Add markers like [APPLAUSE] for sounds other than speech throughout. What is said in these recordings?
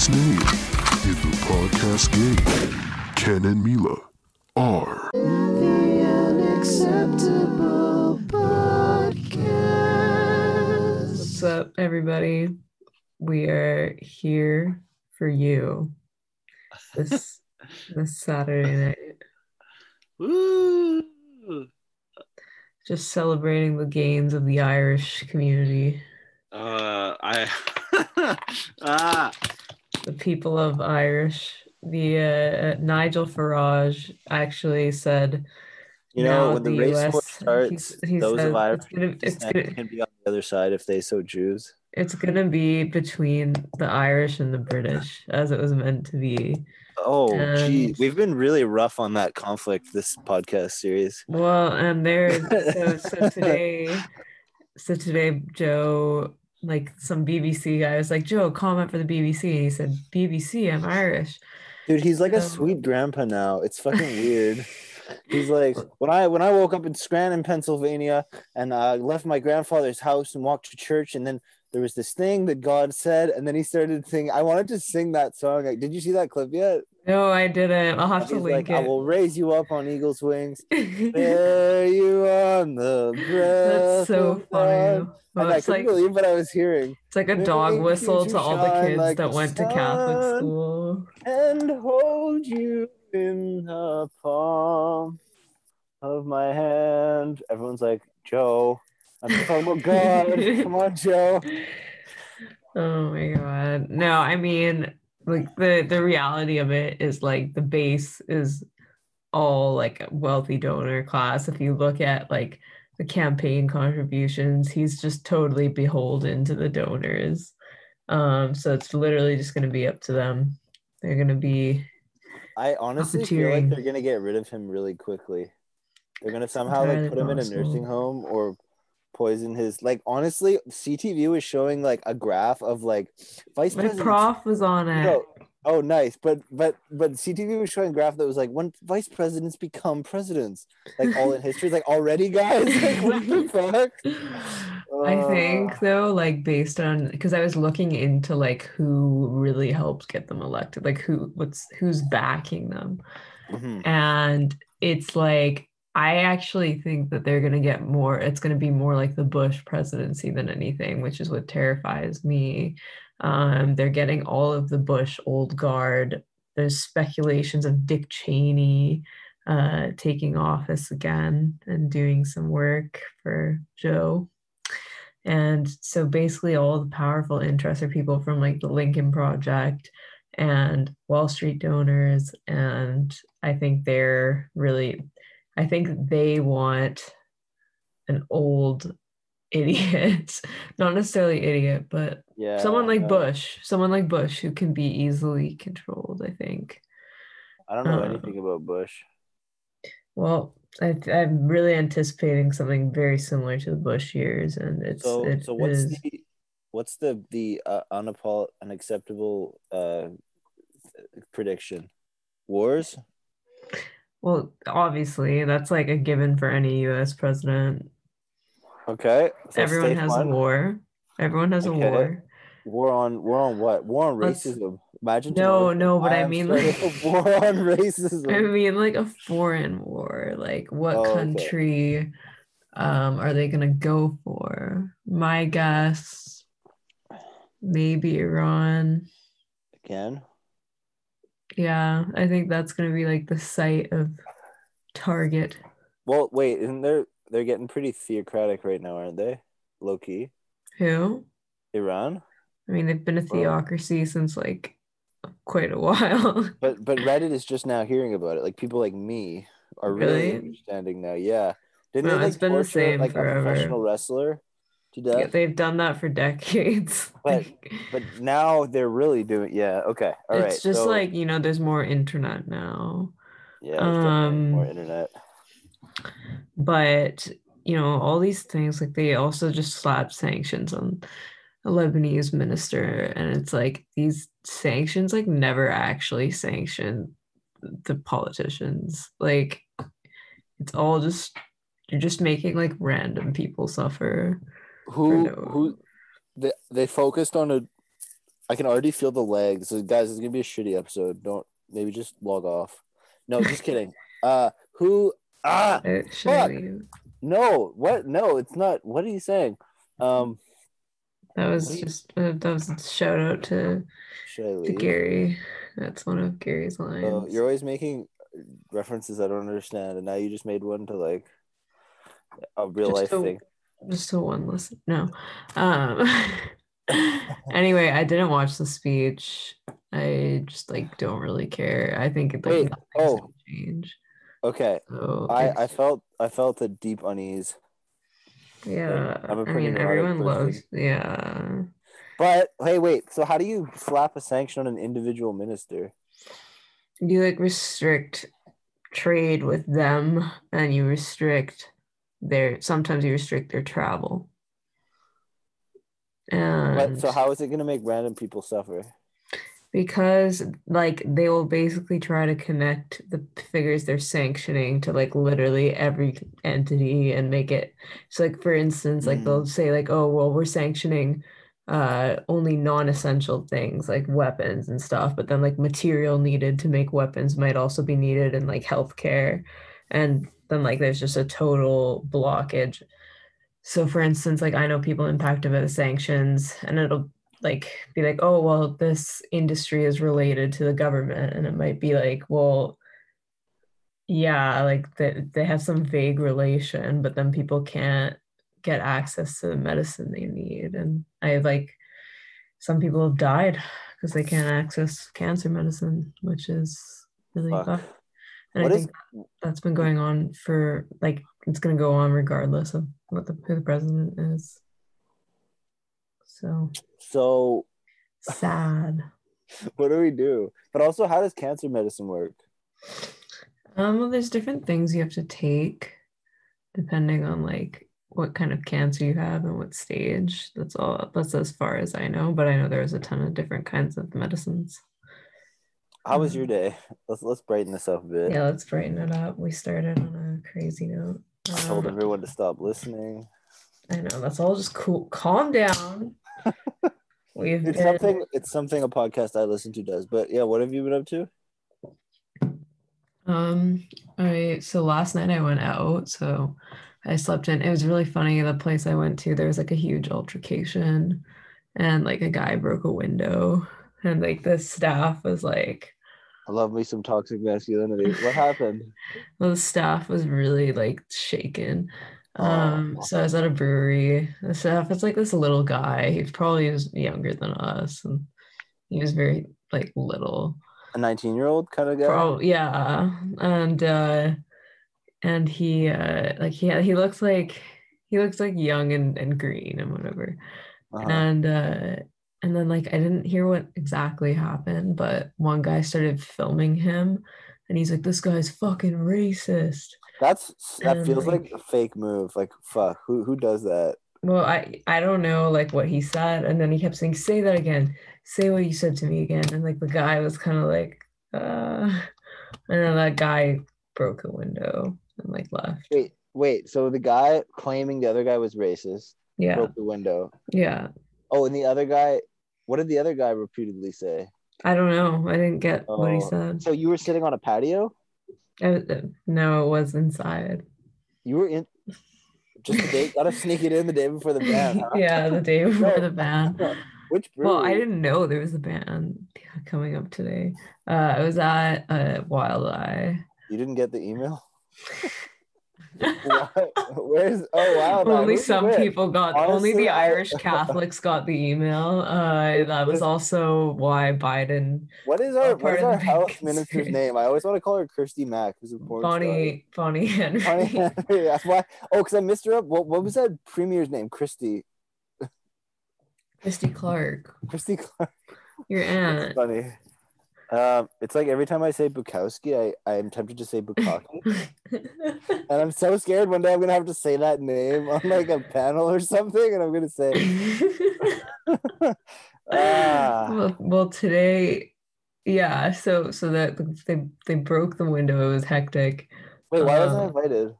This name in the podcast game. Ken and Mila are the unacceptable podcast. What's up, everybody? We are here for you this [LAUGHS] this Saturday night, Woo! just celebrating the gains of the Irish community, Uh, I [LAUGHS] ah the people of Irish. The uh, Nigel Farage actually said, you know when the, the race US war starts, he's- he those said of Irish it's gonna, it's gonna, can be on the other side if they so choose. it's gonna be between the Irish and the British, as it was meant to be. Oh, gee, we've been really rough on that conflict this podcast series. Well, and there, so, so [LAUGHS] today, so today, Joe, like some BBC guy was like, Joe, comment for the BBC. And he said, BBC, I'm Irish. Dude, he's like a Um, sweet grandpa now. It's fucking weird. [LAUGHS] He's like when I when I woke up in Scranton, Pennsylvania, and I left my grandfather's house and walked to church, and then there was this thing that God said, and then he started singing. I wanted to sing that song. Like, did you see that clip yet? No, I didn't. I'll have to link like, I will raise you up on eagle's wings. [LAUGHS] Bear you on the breath. That's so funny. God." Well, I couldn't like believe what I was hearing. it's like a dog whistle to all the kids like that went to Catholic school. and hold you in the palm of my hand. Everyone's like, Joe, I'm talking about oh, God. [LAUGHS] Come on, Joe. Oh my god. No, I mean like the the reality of it is like the base is all like a wealthy donor class. If you look at like the campaign contributions, he's just totally beholden to the donors. Um, so it's literally just gonna be up to them. They're gonna be I honestly feel like they're gonna get rid of him really quickly. They're gonna somehow like put him in a nursing home or poison his like honestly CTV was showing like a graph of like vice my president prof was on it. No. Oh, nice. But but but CTV was showing a graph that was like when vice presidents become presidents, like all in history, like already, guys. [LAUGHS] Like, what the [LAUGHS] fuck? I think though, like based on because I was looking into like who really helped get them elected, like who what's who's backing them. Mhm. And it's like I actually think that they're gonna get more, it's gonna be more like the Bush presidency than anything, which is what terrifies me. Um, they're getting all of the Bush old guard. There's speculations of Dick Cheney uh, taking office again and doing some work for Joe. And so basically, all the powerful interests are people from like the Lincoln Project and Wall Street donors. And I think they're really, I think they want an old idiot, [LAUGHS] not necessarily idiot, but Yeah. someone like Bush, someone like Bush who can be easily controlled, I think. I don't know uh, anything about Bush. Well, I, I'm really anticipating something very similar to the Bush years, and it's So it so what's is- the what's the the uh, unapol unacceptable uh prediction? Wars? Well, obviously that's like a given for any U.S. president. Okay. so Everyone has a one, war. Everyone has a war. War on war on what? War on Let's- racism. Imagine No, no, but I am mean, like- a [LAUGHS] war on racism. I mean, like a foreign war. Like, what Oh, okay. country um, are they gonna go for? My guess, maybe Iran. Again. Yeah, I think that's gonna be like the site of target. Well, wait, isn't there they're getting pretty theocratic right now, aren't they? Low key. Who? Iran? I mean, they've been a theocracy since like quite a while. [LAUGHS] But but Reddit is just now hearing about it. Like people like me are really, Really? understanding now. Yeah. Didn't No, they like it's been the same like forever. a professional wrestler Yeah, they've done that for [LAUGHS] decades. But- but now they're really doing yeah, okay. All right. it's just so- like, you know, there's more internet now. yeah, definitely more um, internet. But, you know, all these things, like they also just slapped sanctions on a Lebanese minister. And it's like these sanctions like never actually sanction the politicians. Like it's all just you're just making like random people suffer. Who who they, they focused on a I can already feel the legs. So guys, it's gonna be a shitty episode. Don't maybe just log off. No, just [LAUGHS] kidding. Uh who ah fuck. no, what no, it's not. What are you saying? Um That was just uh, that was a shout out to, to? Gary. That's one of Gary's lines. Oh, you're always making references I don't understand, and now you just made one to like a real Just life thing. Just a one listen. No. Um [LAUGHS] anyway, I didn't watch the speech. I just like don't really care. I think like Wait, oh. change. Okay, So I I felt I felt a deep unease, yeah. I'm a I pretty mean everyone person. loves yeah. but hey, wait. So how do you slap a sanction on an individual minister? You like restrict trade with them and you restrict their sometimes you restrict their travel. And But so how is it going to make random people suffer? because like they will basically try to connect the figures they're sanctioning to like literally every entity and make it so like for instance like Mm. they'll say like oh well we're sanctioning uh only non-essential things like weapons and stuff but then like material needed to make weapons might also be needed in like healthcare and then like there's just a total blockage so for instance like i know people impacted by the sanctions and it'll like be like oh well this industry is related to the government and it might be like well yeah like they, they have some vague relation but then people can't get access to the medicine they need and i like some people have died because they can't access cancer medicine which is really Fuck. fucked. And What i is- think that's been going on for like it's going to go on regardless of what the who the president is so So sad [LAUGHS] what do we do? But also, how does cancer medicine work? um well there's different things you have to take depending on like what kind of cancer you have and what stage that's all that's as far as i know but i know there's a ton of different kinds of medicines How was your Mhm. day? Let's let's brighten this up a bit. yeah let's brighten it up we started on a crazy note I told Um, everyone to stop listening. i know that's all just cool calm down [LAUGHS] we've It's been- something. It's something a podcast I listen to does. But yeah, what have you been up to? Um, I so last night I went out, so I slept in. It was really funny. The place I went to, there was like a huge altercation, and like a guy broke a window, and like the staff was like, I love me some toxic masculinity. What happened? well, [LAUGHS] the staff was really like shaken. Oh. Um, so I was at a brewery. The staff is like this little guy. He probably was younger than us, and he was very like little. A nineteen-year-old kind of guy. Oh yeah, and uh, and he uh, like he he looks like he looks like young and, and green and whatever. Uh-huh. And uh, and then like I didn't hear what exactly happened, but one guy started filming him, and he's like, "This guy's fucking racist." That's that and, feels like- like a fake move. Like fuck, who who does that? Well, I I don't know like what he said, and then he kept saying, "Say that again. Say what you said to me again." And like the guy was kind of like, uh, and then that guy broke a window and like left. Wait, wait. So the guy claiming the other guy was racist Yeah, broke the window. yeah. Oh, and the other guy. What did the other guy repeatedly say? I don't know. I didn't get what he Oh, said. So you were sitting on a patio. I, uh, no, it was inside. You were in. Just the day. Gotta sneak it in the day before the band. Huh? [LAUGHS] yeah, the day [LAUGHS] before the band. [LAUGHS] Which brewery? Well, I didn't know there was a band coming up today. Uh, I was at uh, Wild Eye. You didn't get the email. Where's? Oh wow. only some people got only the irish catholics got the email uh that was also why biden What is our what is our health [LAUGHS] minister's name? I always want to call her Kirsty Mack, who's a porn star. bonnie bonnie henry Bonnie [LAUGHS] Henry. That's why. Oh, because I missed her up. What, what was that premier's name? Christy. christy clark Christy Clark. your [LAUGHS] That's aunt funny. Um, it's like every time I say Bukowski, I I am tempted to say Bukaki, [LAUGHS] and I'm so scared one day I'm gonna have to say that name on like a panel or something, and I'm gonna say, [LAUGHS] ah, well, well today yeah so so that they they broke the window. It was hectic. Wait, why wasn't I Uh, invited?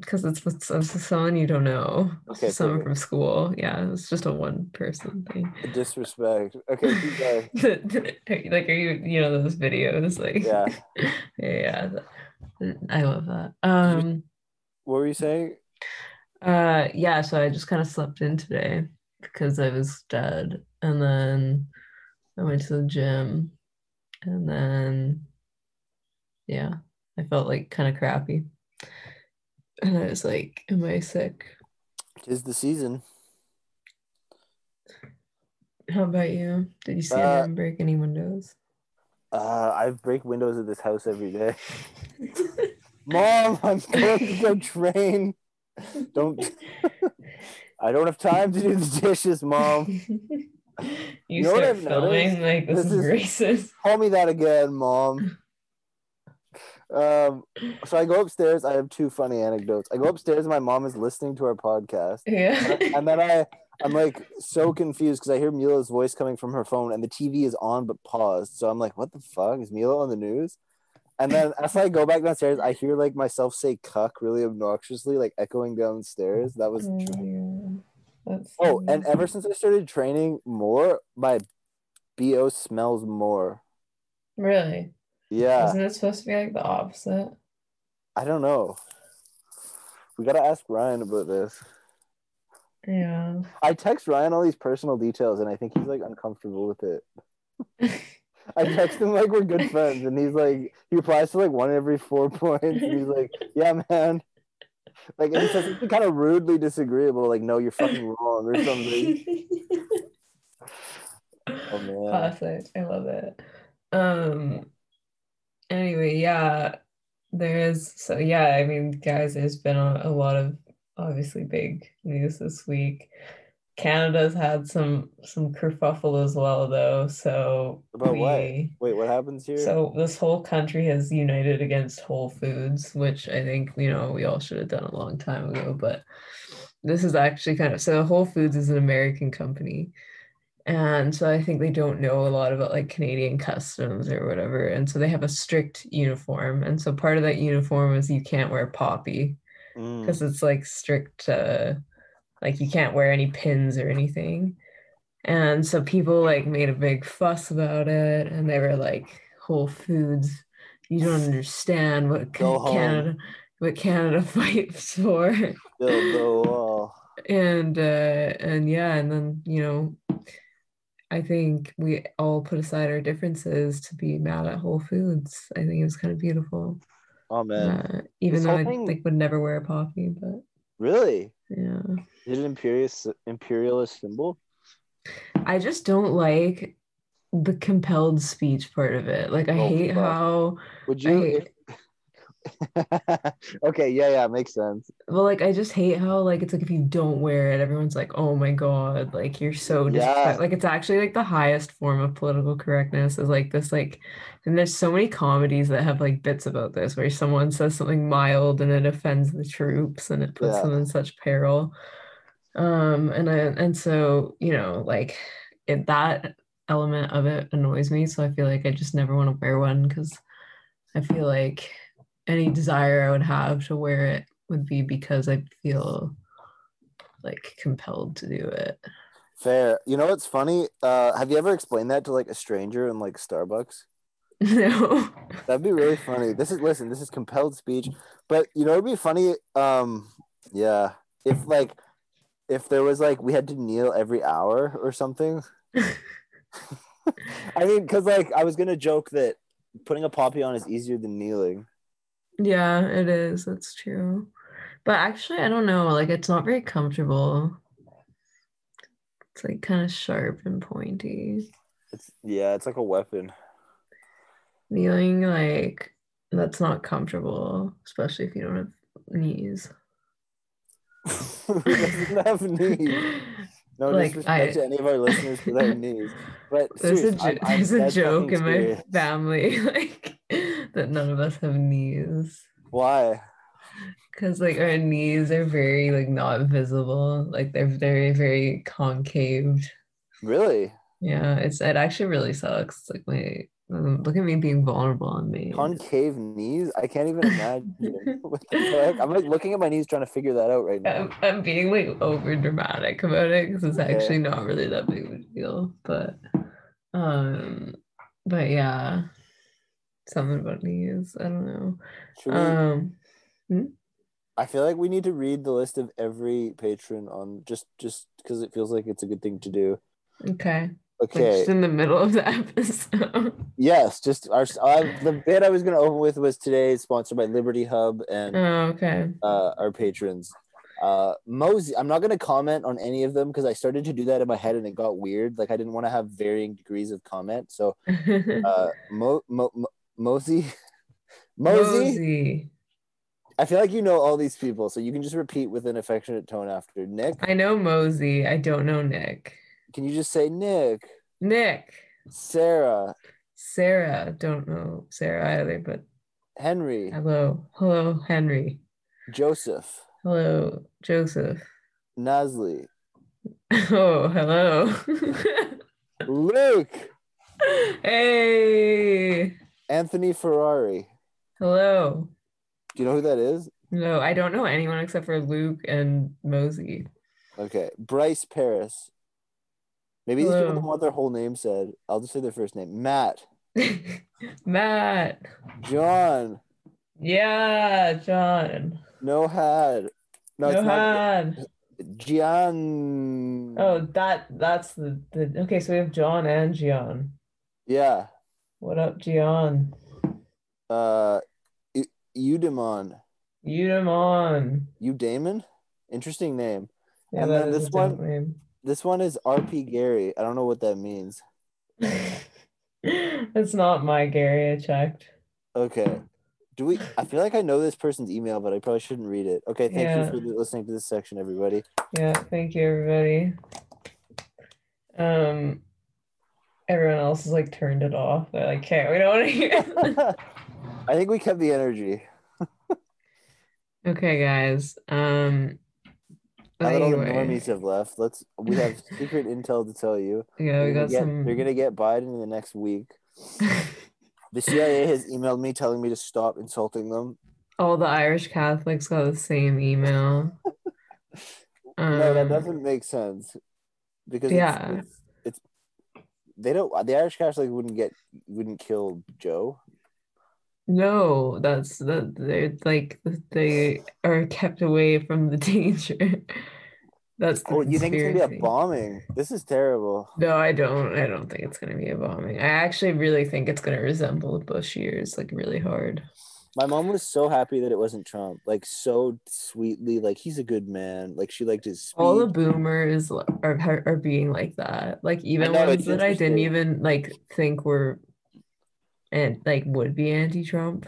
Because it's with some- someone you don't know. Okay, someone perfect. from school. Yeah, it's just a one person thing. Disrespect. Okay, keep [LAUGHS] like, are you you know those videos? Like, Yeah. [LAUGHS] yeah, yeah. I love that. Um, What were you saying? uh, yeah. So I just kind of slept in today because I was dead, and then I went to the gym, and then yeah, I felt like kind of crappy, and I was like, "Am I sick?" Tis the season. How about you? Did you see Uh, anyone break any windows? Uh, I break windows of this house every day. [LAUGHS] Mom, I'm going to go train. Don't. [LAUGHS] I don't have time to do the dishes, Mom. [LAUGHS] you know what I've noticed? filming like this, This is, is- racist. Call me that again, Mom. Um, so I go upstairs. I have two funny anecdotes. I go upstairs. My mom is listening to our podcast, Yeah. and then I, I'm like so confused because I hear Mila's voice coming from her phone, and the TV is on but paused. So I'm like, "What the fuck is Mila on the news?" And then as I go back downstairs, I hear like myself say "cuck" really obnoxiously, like echoing downstairs. That was Oh. That's oh, and ever since I started training more, my bo smells more. really, Yeah. isn't it supposed to be like the opposite? I don't know. We gotta ask Ryan about this. Yeah. I text Ryan all these personal details, and I think he's like uncomfortable with it. [LAUGHS] I text him like we're good friends, and he's like he replies to like one every four points, and he's like, [LAUGHS] "Yeah, man." Like and he says something kind of rudely disagreeable, like "No, you're fucking wrong" or something. [LAUGHS] Oh man, Classic. I love it. Um anyway, yeah, there is so yeah, I mean, guys, there's been a, a lot of obviously big news this week. Canada's had some some kerfuffle as well though. So About what? wait, what happens here? so this whole country has united against Whole Foods, which I think, you know, we all should have done a long time ago, but this is actually kind of so Whole Foods is an American company. And so I think they don't know a lot about like Canadian customs or whatever. And so they have a strict uniform. And so part of that uniform is you can't wear poppy Mm, because it's like strict uh like you can't wear any pins or anything and so people like made a big fuss about it and they were like whole foods you don't understand what Go Ca- home. canada what canada [LAUGHS] fights for build the wall. and uh and yeah and then you know i think we all put aside our differences to be mad at whole foods i think it was kind of beautiful Oh man, uh, even This though i thing- like would never wear a poppy but really? yeah Is it an imperialist imperialist symbol? I just don't like the compelled speech part of it. Like I Oh, hate fuck. how Would you? I- If... [LAUGHS] okay, yeah, yeah, makes sense. well like I just hate how like it's like if you don't wear it, everyone's like, oh my God, like you're so Yeah. like it's actually like the highest form of political correctness is like this like and there's so many comedies that have like bits about this where someone says something mild and it offends the troops and it puts Yeah. them in such peril. Um and I and so, you know, like it that element of it annoys me. So I feel like I just never want to wear one because I feel like any desire I would have to wear it would be because I feel like compelled to do it. Fair. You know what's funny? Uh, have you ever explained that to like a stranger in like Starbucks? [LAUGHS] no. That'd be really funny. This is listen. This is compelled speech, but you know it'd be funny. Um, yeah, if like if there was like we had to kneel every hour or something. [LAUGHS] [LAUGHS] I mean, because like I was gonna joke that putting a poppy on is easier than kneeling. Yeah, it is. That's true. But actually, I don't know. Like, it's not very comfortable. It's like kind of sharp and pointy. It's yeah, it's like a weapon. Kneeling, like, that's not comfortable, especially if you don't have knees. [LAUGHS] Who doesn't have knees? [LAUGHS] No Like, disrespect I- to any of our listeners without [LAUGHS] knees, but There's a, serious, jo- I'm- I'm there's a joke in my family, like, that none of us have knees. Why? Because like our knees are very like not visible. Like they're very, very concaved. Really? Yeah, it's it actually really sucks. Like my Um, Look at me being vulnerable on me. Concave knees? I can't even imagine. [LAUGHS] what the fuck? I'm like looking at my knees trying to figure that out right now. I'm, I'm being like over dramatic about it because it's Okay. actually not really that big of a deal. But um but yeah. Something about knees. I don't know. Should we, Um I feel like we need to read the list of every patron on just just because it feels like it's a good thing to do. okay. Okay. just in the middle of the [LAUGHS] episode. Yes, just our I, the bit I was going to open with was today sponsored by Liberty Hub and oh, okay. uh, our patrons. Uh, Mosey, I'm not going to comment on any of them because I started to do that in my head and it got weird. Like I didn't want to have varying degrees of comment. So, [LAUGHS] uh, Mo, Mo, Mo, Mosey, [LAUGHS] Mosey, Mosey. I feel like you know all these people, so you can just repeat with an affectionate tone after Nick. I know Mosey. I don't know Nick. Can you just say Nick, Nick. Sarah, Sarah. Don't know Sarah either, but Henry, hello. Hello, Henry. Joseph, Hello, Joseph. Nasli, [LAUGHS] Oh, hello. [LAUGHS] Luke, hey. Anthony Ferrari. Hello. Do you know who that is? No, I don't know anyone except for Luke and Mosey. Okay, Bryce Paris. Maybe these people Hello. don't want their whole name said. I'll just say their first name. Matt, [LAUGHS] Matt. John, Yeah, John. No Had. No, it's not. Johan. Gian. Oh, that that's the, the okay. So we have John and Gian. yeah. What up, Gian? Uh, Eudemon. Udamon. Eudamon. Interesting name. Yeah, And then is this one- This one is RP Gary. I don't know what that means. [LAUGHS] it's not my Gary. I checked. Okay. Do we? I feel like I know this person's email, but I probably shouldn't read it. Okay. Thank Yeah. you for listening to this section, everybody. Yeah, thank you, everybody. Um, everyone else has like turned it off. They're like, okay, we don't want to hear. [LAUGHS] [LAUGHS] I think we kept the energy. okay, guys. Um, Now that all the normies have left, let's. We have [LAUGHS] secret intel to tell you. yeah, we You're got get- some. You're gonna get Biden in the next week. The CIA has emailed me telling me to stop insulting them. All the Irish Catholics got the same email. no, that Um, doesn't make sense. Because yeah. it's, it's they don't the Irish Catholics wouldn't get wouldn't kill Joe. No, that's that they're like they are kept away from the [LAUGHS] danger. That's the Oh, you think it's gonna be a bombing? This is terrible. No, I don't. I don't think it's gonna be a bombing. I actually really think it's gonna resemble the Bush years, like really hard. My mom was so happy that it wasn't Trump. Like so sweetly, like he's a good man. Like she liked his speech. All the boomers are are, being like that. Like even know, ones that I didn't even like think were and like would be anti-Trump.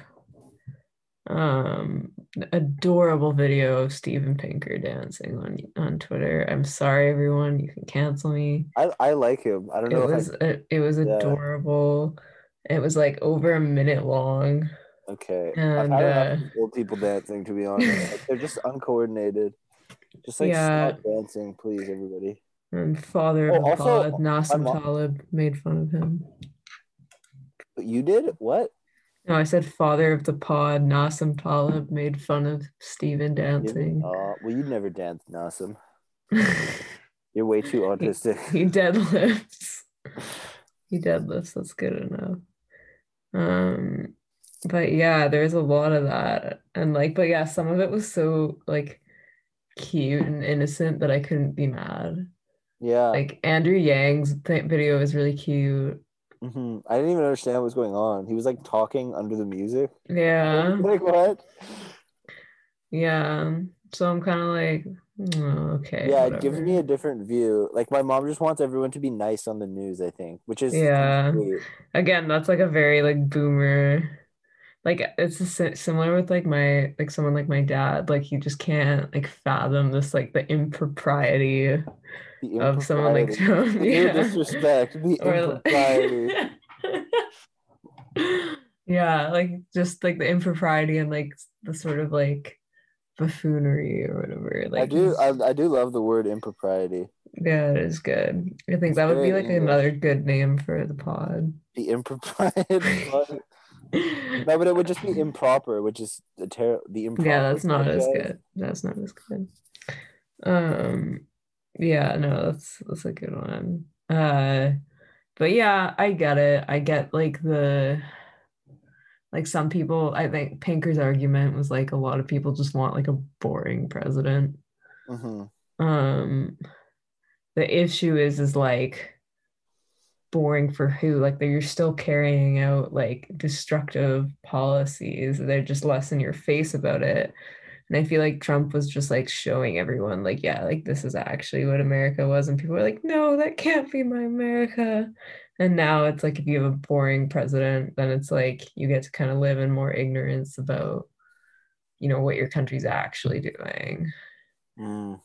Um, adorable video of Steven Pinker dancing on on Twitter. I'm sorry, everyone. You can cancel me. I, I like him. I don't know. It was I a, it was Yeah. adorable. It was like over a minute long. Okay. I've And, had uh, enough old people dancing to be honest. Like, they're just [LAUGHS] uncoordinated. Just like Yeah. stop dancing, please, everybody. And father Oh, of the also, pod, Nassim mom- Taleb made fun of him. You did what? No, I said father of the pod, Nassim Taleb made fun of Steven You- dancing. Uh, well, you'd never dance, Nassim. [LAUGHS] You're way too autistic. he deadlifts. [LAUGHS] He deadlifts. That's good enough. Um, but yeah, there's a lot of that, and like, but yeah, some of it was so like cute and innocent that I couldn't be mad. Yeah. Like Andrew Yang's th- video is really cute. hmm I didn't even understand what was going on. He was like talking under the music. Yeah, [LAUGHS] Like what? yeah. So I'm kind of like, "Oh, okay. yeah, it gives me a different view. Like my mom just wants everyone to be nice on the news, I think, which is Yeah. sweet. again that's like a very like boomer like it's similar with like my like someone like my dad like he just can't like fathom this like the impropriety The of someone like impropriety. Trump [LAUGHS] The yeah disrespect, the impropriety. [LAUGHS] yeah like just like the impropriety and like the sort of like buffoonery or whatever like I do I, I do love the word impropriety. Yeah, it is good. I think It's that would be like English. another good name for the pod. The impropriety. [LAUGHS] [LAUGHS] no, but it would just be improper, which is the ter- the improper. yeah, that's not as good. That's not as good. Um, yeah, no, that's that's a good one. Uh, but yeah, I get it. I get like the like some people. I think Pinker's argument was like a lot of people just want like a boring president. Mhm. um the issue is is like boring for who like you're still carrying out like destructive policies they're just less in your face about it. And i feel like trump was just like showing everyone like yeah like this is actually what america was and people were like no that can't be my america. And now it's like if you have a boring president then it's like you get to kind of live in more ignorance about you know what your country's actually doing. Mm.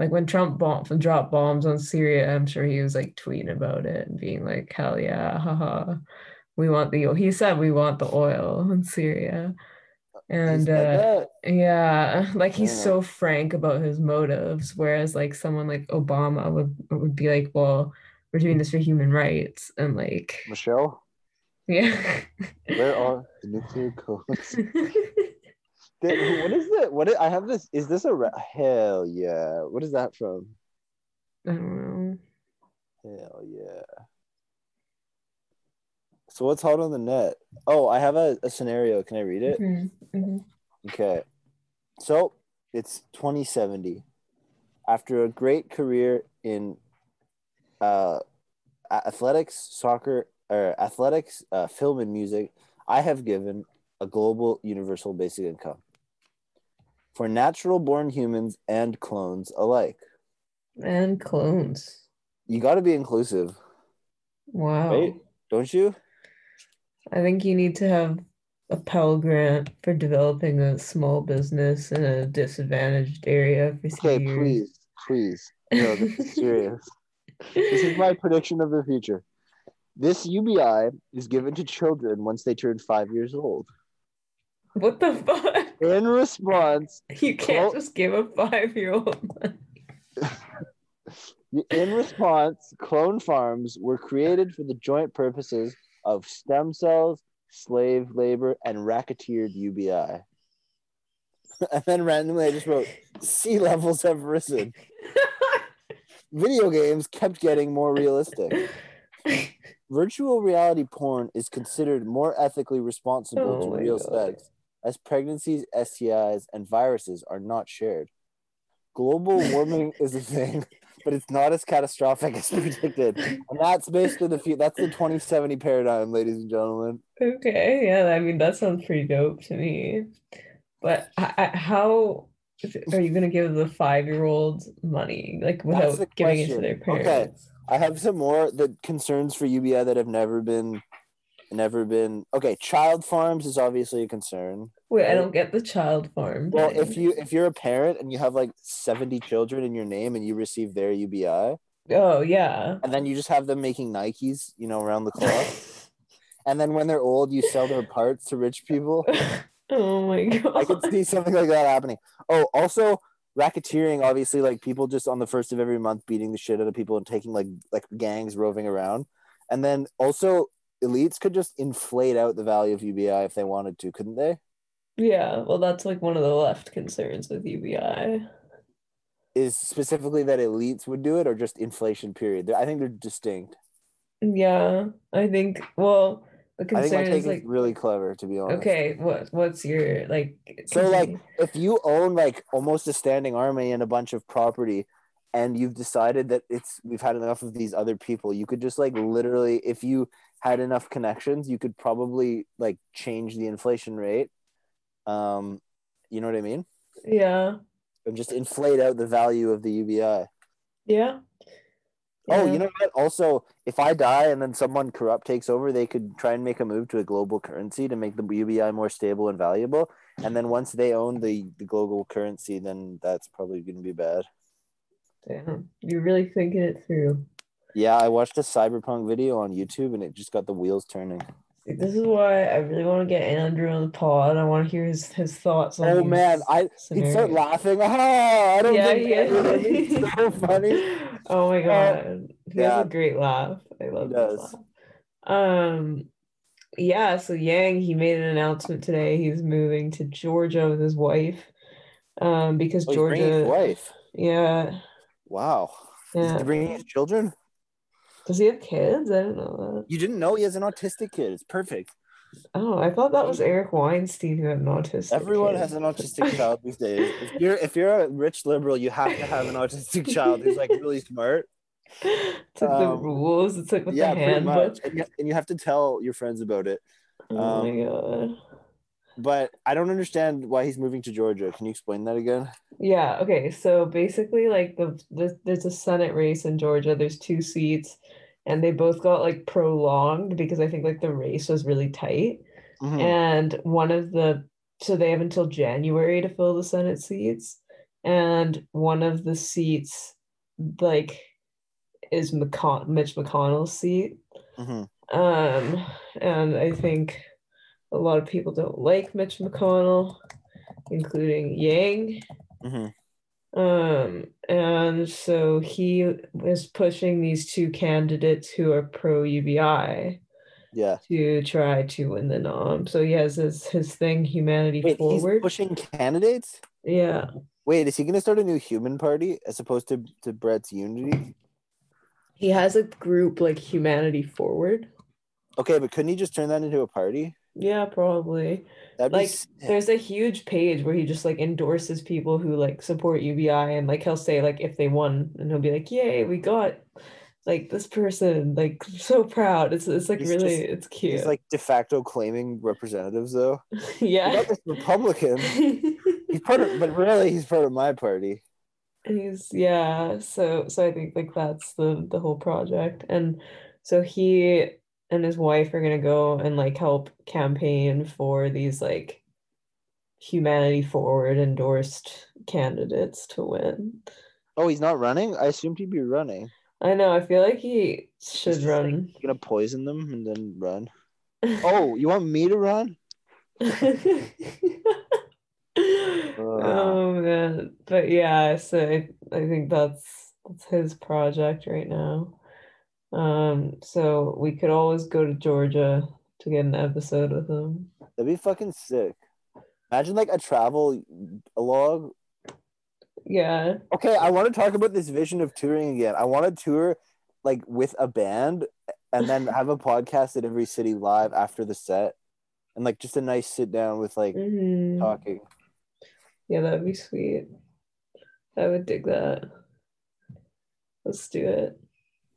Like when Trump bomb- dropped bombs on Syria, I'm sure he was like tweeting about it and being like, "Hell yeah, haha, we want the." Oil. He said we want the oil in Syria, and uh, yeah, like he's Yeah. so frank about his motives, whereas like someone like Obama would would be like, "Well, we're doing this for human rights," and like, Michelle, yeah. [LAUGHS] where are the nuclear codes? [LAUGHS] What is it? What is, I have this? Is this a ra- hell yeah? What is that from? I don't know. Hell yeah. So what's hot on the net? Oh, I have a, a scenario. Can I read it? Mhm, mhm. Okay. So it's 2070. After a great career in uh, athletics, soccer, or athletics, uh, film, and music, I have given a global universal basic income for natural born humans and clones alike. And clones. You got to be inclusive, Wow. right? Don't you? I think you need to have a Pell Grant for developing a small business in a disadvantaged area for Okay, years. please, please. No, this is serious. This is my prediction of the future. This UBI is given to children once they turn five years old. What the fuck? In response, You can't Well- just give a five-year-old [LAUGHS] in response, clone farms were created for the joint purposes of stem cells, slave labor, and racketeered UBI. [LAUGHS] and then randomly, I just wrote, sea levels have risen. [LAUGHS] Video games kept getting more realistic. Virtual reality porn is considered more ethically responsible Oh to real God. sex, as pregnancies, STIs, and viruses are not shared. Global warming [LAUGHS] is a thing, but it's not as catastrophic as predicted. And that's basically the fe- that's the 2070 paradigm, ladies and gentlemen. Okay, yeah, I mean that sounds pretty dope to me. But I, I, how are you gonna give the five-year-olds money like without giving it to question. their Okay. parents? I have some more the concerns for UBI that have never been never been okay. Child farms is obviously a concern. Wait, I don't get the child farm. Well, if you if you're a parent and you have like 70 children in your name and you receive their UBI, Oh yeah. and then you just have them making Nikes, you know, around the clock. [LAUGHS] and then when they're old, you sell their parts to rich people. [LAUGHS] Oh my god. [LAUGHS] I could see something like that happening. Oh, also racketeering, obviously, like people just on the first of every month beating the shit out of people and taking like like gangs roving around. And then also elites could just inflate out the value of UBI if they wanted to, couldn't they? Yeah, well, that's like one of the left concerns with UBI. Is specifically that elites would do it or just inflation period? I think they're distinct. Yeah, I think. Well, the I think my concern is like, really clever, to be honest. okay, what what's your like? So like if you own like almost a standing army and a bunch of property and you've decided that it's we've had enough of these other people, you could just like literally if you had enough connections, you could probably like change the inflation rate. Um you know what I mean? yeah, And just inflate out the value of the UBI. yeah. Oh, you know what? Also, if I die and then someone corrupt takes over, they could try and make a move to a global currency to make the UBI more stable and valuable. And then once they own the, the global currency, then that's probably going to be bad. Damn, you're really thinking it through. Yeah, I watched a cyberpunk video on YouTube and it just got the wheels turning. This is why I really want to get Andrew on the pod. I want to hear his, his thoughts on Oh man, I he'd start laughing. [LAUGHS] Ah, I don't Yeah, think yeah. that so [LAUGHS] funny. Oh my god. He yeah. has a great laugh. I love his does. laugh. Um yeah, so Yang he made an announcement today. He's moving to Georgia with his wife. Um because Oh, Georgia wife. yeah. Wow. Is Yeah. he bringing his children? Does he have kids? I don't know You didn't know he has an autistic kid. It's perfect. Oh, I thought that was Eric Weinstein who had an autistic. Everyone kid. has an autistic child these days. If you're if you're a rich liberal, you have to have an autistic child who's like really [LAUGHS] smart. took the Um, rules. It's like with yeah, the handbook. And you, and you have to tell your friends about it. Oh my Um, god. But I don't understand why he's moving to Georgia. Can you explain that again? Yeah, okay. So basically like the, the there's a Senate race in Georgia. There's two seats and they both got like prolonged because I think like the race was really tight. Mhm. And one of the so they have until January to fill the Senate seats. And one of the seats like is McCon- Mitch McConnell's seat. Mhm. Um, and I think a lot of people don't like Mitch McConnell, including Yang. Mhm. Um, and so he was pushing these two candidates who are pro UBI Yeah. to try to win the nom. So he has his his thing, Humanity Wait, he's Forward. pushing candidates? Yeah. Wait, is he gonna start a new human party as opposed to, to Bret's unity? He has a group like Humanity Forward. Okay, but couldn't he just turn that into a party? Yeah, probably. That'd like there's a huge page where he just like endorses people who like support UBI and like he'll say like if they won and he'll be like yay we got like this person like [LAUGHS] so proud it's it's like He's really just- it's cute He's like de facto claiming representatives though. [LAUGHS] Yeah Republican. [LAUGHS] He's part of but really he's part of my party. he's yeah so so I think like that's the the whole project and so he and his wife are gonna go and like help campaign for these like humanity forward endorsed candidates to win Oh, he's not running? I assumed he'd be running. I know. I feel like he should like, run. He's gonna poison them and then run. [LAUGHS] Oh, you want me to run? [LAUGHS] oh man, but yeah. So I, I think that's that's his project right now. Um, so we could always go to Georgia to get an episode with him. That'd be fucking sick. Imagine like a travel log. Yeah. Okay, I want to talk about this vision of touring again. I want to tour like with a band and then have a podcast at every city live after the set. And like just a nice sit down with like Mhm. talking. Yeah, that'd be sweet. I would dig that. Let's do it.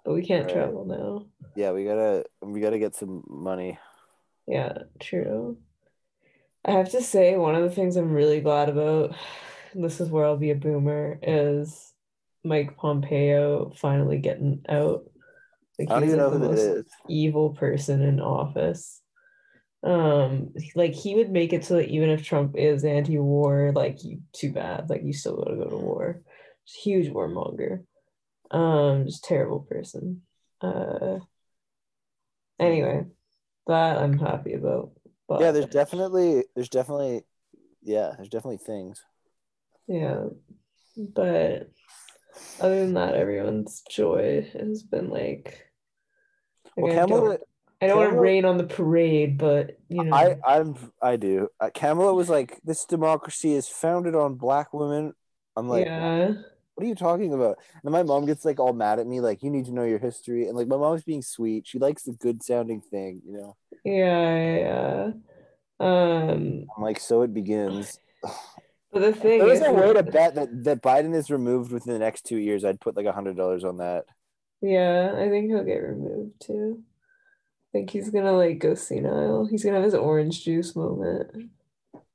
But we can't Right. travel now. Yeah, we gotta we gotta get some money. Yeah, true. I have to say, one of the things I'm really glad about, and [SIGHS] this is where I'll be a boomer, is Mike Pompeo finally getting out. Like I don't even know like who the that is. evil person in office. Um, like he would make it so that even if Trump is anti-war, like you too bad, like you still gotta go to war. Huge warmonger. Um, just terrible person. Uh, anyway, that I'm happy about. But Yeah, there's definitely there's definitely yeah, there's definitely things. yeah, but other than that, everyone's joy has been like. like, Well, I don't, I don't want to rain on the parade, but you know, I I'm I do. Uh, Kamala was like, "This democracy is founded on black women." I'm like, yeah, "What are you talking about?" And my mom gets like all mad at me, like, "You need to know your history." And like, my mom's being sweet. She likes the good sounding thing, you know. yeah, yeah. Um, I'm like, so it begins. [SIGHS] but the thing There is, a way to bet that that Biden is removed within the next two years. I'd put like a hundred dollars on that. yeah, I think he'll get removed too. I think he's gonna like go senile. He's gonna have his orange juice moment.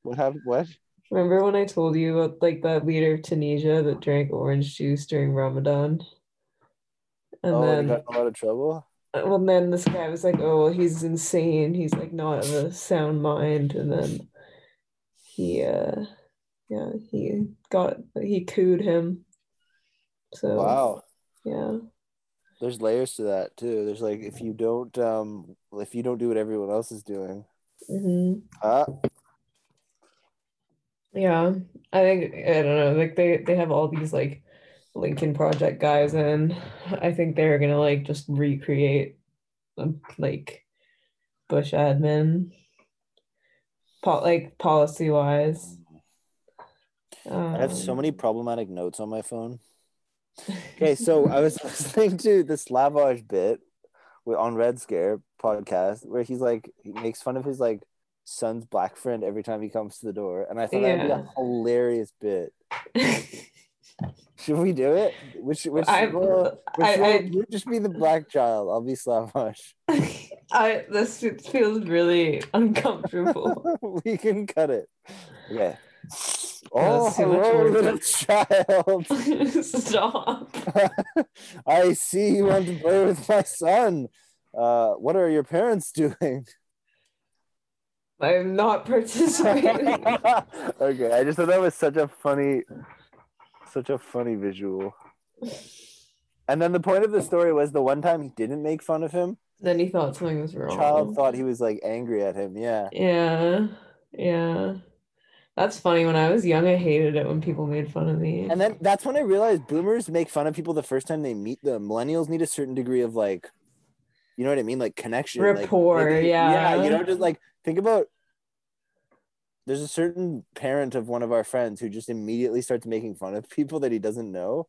What happened? What? Remember when I told you about like that leader of Tunisia that drank orange juice during Ramadan? And oh, then he got in a lot of trouble. Uh, Well, then this guy was like, "Oh, he's insane. He's like not of a sound mind." And then he, uh, yeah, he got he cooed him. So Wow. yeah, There's layers to that too. There's like if you don't um if you don't do what everyone else is doing. hmm Uh, yeah. I think I don't know. Like they they have all these like Lincoln Project guys and I think they're gonna like just recreate um, like Bush admin, po- like policy wise. I have so Um, many problematic notes on my phone. [LAUGHS] Okay, so I was [LAUGHS] listening to the Slavoj bit on Red Scare podcast where he's like he makes fun of his like son's black friend every time he comes to the door, and I thought that'd be a hilarious bit. [LAUGHS] Should we do it? Which which I- will, which I- I- you just be the black child. I'll be Slavoj. [LAUGHS] I this feels really uncomfortable. [LAUGHS] we can cut it. Yeah. Oh, That's too much hello, little child. Stop. I see you want to play with my son. Uh, what are your parents doing? I'm not participating. [LAUGHS] okay, I just thought that was such a funny, such a funny visual. And then the point of the story was the one time he didn't make fun of him, then he thought something was wrong. child thought he was like angry at him. Yeah. Yeah, yeah. That's funny. When I was young, I hated it when people made fun of me. And then that's when I realized boomers make fun of people the first time they meet them. Millennials need a certain degree of like, you know what I mean? Like connection. Rapport, like, yeah. Yeah. You know, just like think about there's a certain parent of one of our friends who just immediately starts making fun of people that he doesn't know.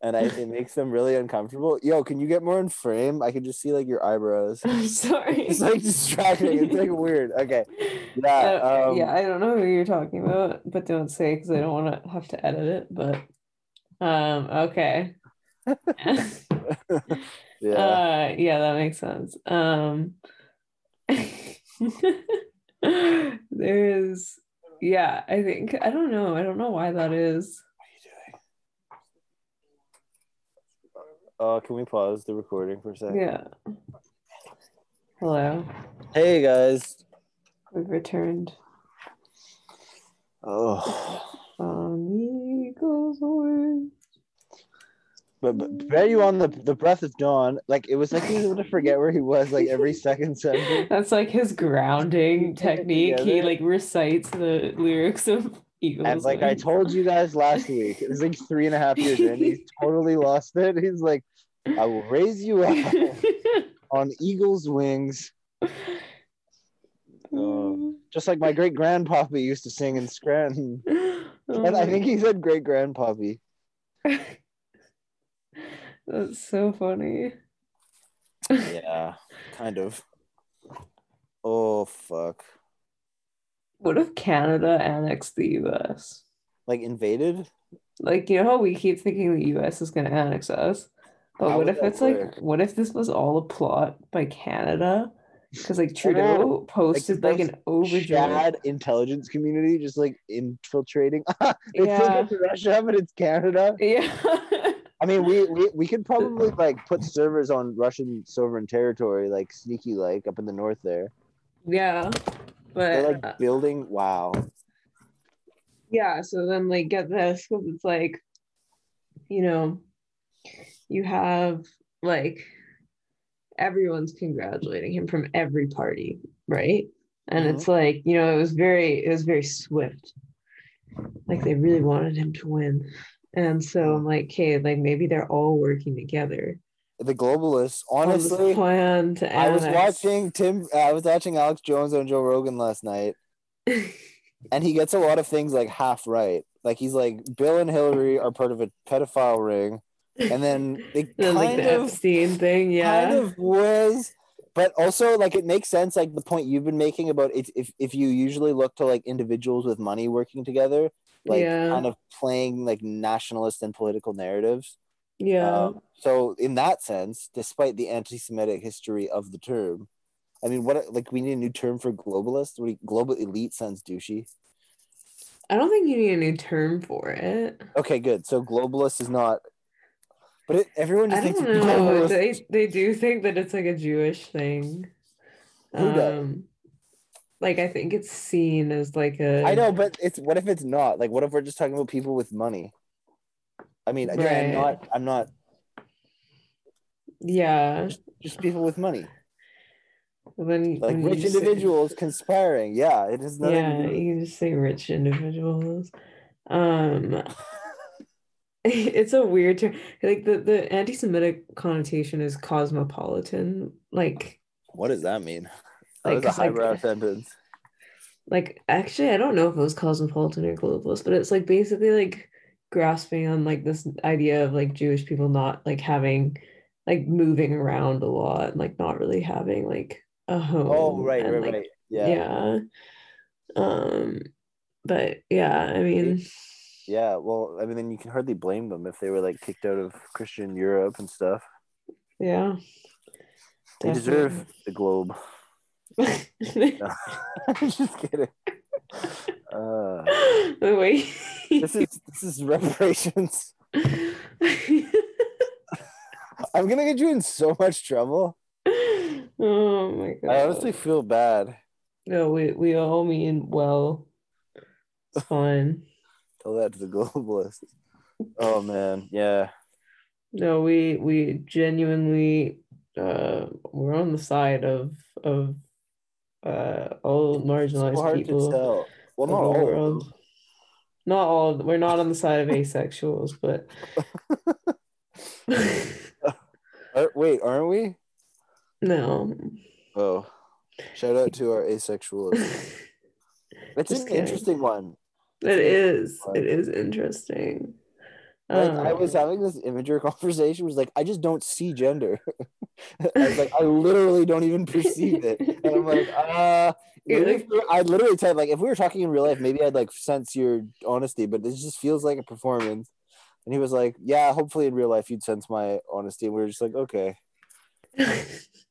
And I, it makes them really uncomfortable. Yo, can you get more in frame? I can just see like your eyebrows. [LAUGHS] I'm sorry. It's like distracting. It's like weird. Okay. Yeah. Uh, Um, yeah, I don't know who you're talking about, but don't say because I don't want to have to edit it. But um, okay. [LAUGHS] [LAUGHS] yeah. Uh, yeah, that makes sense. Um, [LAUGHS] there's, yeah, I think I don't know. I don't know why that is. What are you doing? Uh, can we pause the recording for a second? Yeah. Hello, Hey guys. we've returned Oh. from Eagles Away. But, but bet you on the the breath of dawn. Like it was like he was able to forget where he was like every [LAUGHS] second sentence. That's like his grounding technique. He like recites the lyrics of Eagles. And like I told you guys last week, it was like three and a half years in. He's [LAUGHS] totally lost it. He's like, I will raise you up [LAUGHS] on eagle's wings, Um, just like my great grandpappy used to sing in Scranton. And I think he said great grandpappy. That's so funny. Yeah, [LAUGHS] kind of. Oh fuck! What if Canada annexed the US? Like invaded? Like, you know how we keep thinking the US is going to annex us? But How what if it's like, what if this was all a plot by Canada? Because like Trudeau posted like, those an. Chad intelligence community just like infiltrating. [LAUGHS] they think Yeah. it's Russia, but it's Canada. Yeah. [LAUGHS] I mean, we, we we could probably like put servers on Russian sovereign territory, like sneaky, like up in the north there. yeah. They're But like uh, building. Wow. yeah, so then like get this because it's like, you know, you have like everyone's congratulating him from every party, right? And Mhm. it's like, you know, it was very, it was very swift. Like they really wanted him to win. And so I'm like, okay, like maybe they're all working together. The globalists. Honestly, plan to I was watching Tim. I was watching Alex Jones on Joe Rogan last night, [LAUGHS] and he gets a lot of things like half right. Like he's like Bill and Hillary are part of a pedophile ring, and then [LAUGHS] they And, like kind the of Epstein thing, yeah. kind of was but also like it makes sense like the point you've been making about it if if you usually look to like individuals with money working together like Yeah. kind of playing like nationalist and political narratives yeah. Um, so in that sense despite the anti-semitic history of the term i mean what like we need a new term for globalist what you- global elite sounds douchey I don't think you need a new term for it. okay good so globalist is not but it, everyone I just thinks don't know. globalist They they do think that it's like a Jewish thing. Who does? Like I think it's seen as like a. I know, but it's what if it's not? Like, what if we're just talking about people with money? I mean, again, I'm not. I'm not Yeah. just people with money, Well, then like you rich just say- individuals conspiring. Yeah, it is. Yeah, you can just say rich individuals. Um, [LAUGHS] it's a weird term. Like the, the anti-Semitic connotation is cosmopolitan. Like What does that mean? That Like, was a like- sentence. like actually I don't know if it was cosmopolitan or globalist, but it's like basically like grasping on like this idea of like Jewish people not like having like moving around a lot and like not really having like a home. Oh, right, and, right, like, right. Yeah. yeah. Um, but yeah, I mean, Yeah, well, I mean, then you can hardly blame them if they were like kicked out of Christian Europe and stuff. yeah. They deserve the globe. Deserve. [LAUGHS] I'm [LAUGHS] just kidding. Uh, Wait. this is this is reparations. [LAUGHS] I'm gonna get you in so much trouble. oh my god. I honestly feel bad. No, we we all mean well. It's fine. Tell that to the globalists. Oh man, yeah. No, we we genuinely uh we're on the side of of uh all marginalized people. Well, not all. of world. them. Not all. We're not on the side of asexuals, but Are- [LAUGHS] wait, aren't we? no. Oh, shout out to our asexuals. [LAUGHS] It's Just an kidding. interesting one. It is. It is interesting. Like I was having this imager [LAUGHS] conversation, was like, I just don't see gender. [LAUGHS] I was like, I literally don't even perceive it. And I'm like, [LAUGHS] uh like- I'd literally type like if we were talking in real life, maybe I'd like sense your honesty, but this just feels like a performance. And he was like, Yeah, hopefully in real life you'd sense my honesty. And we were just like, Okay.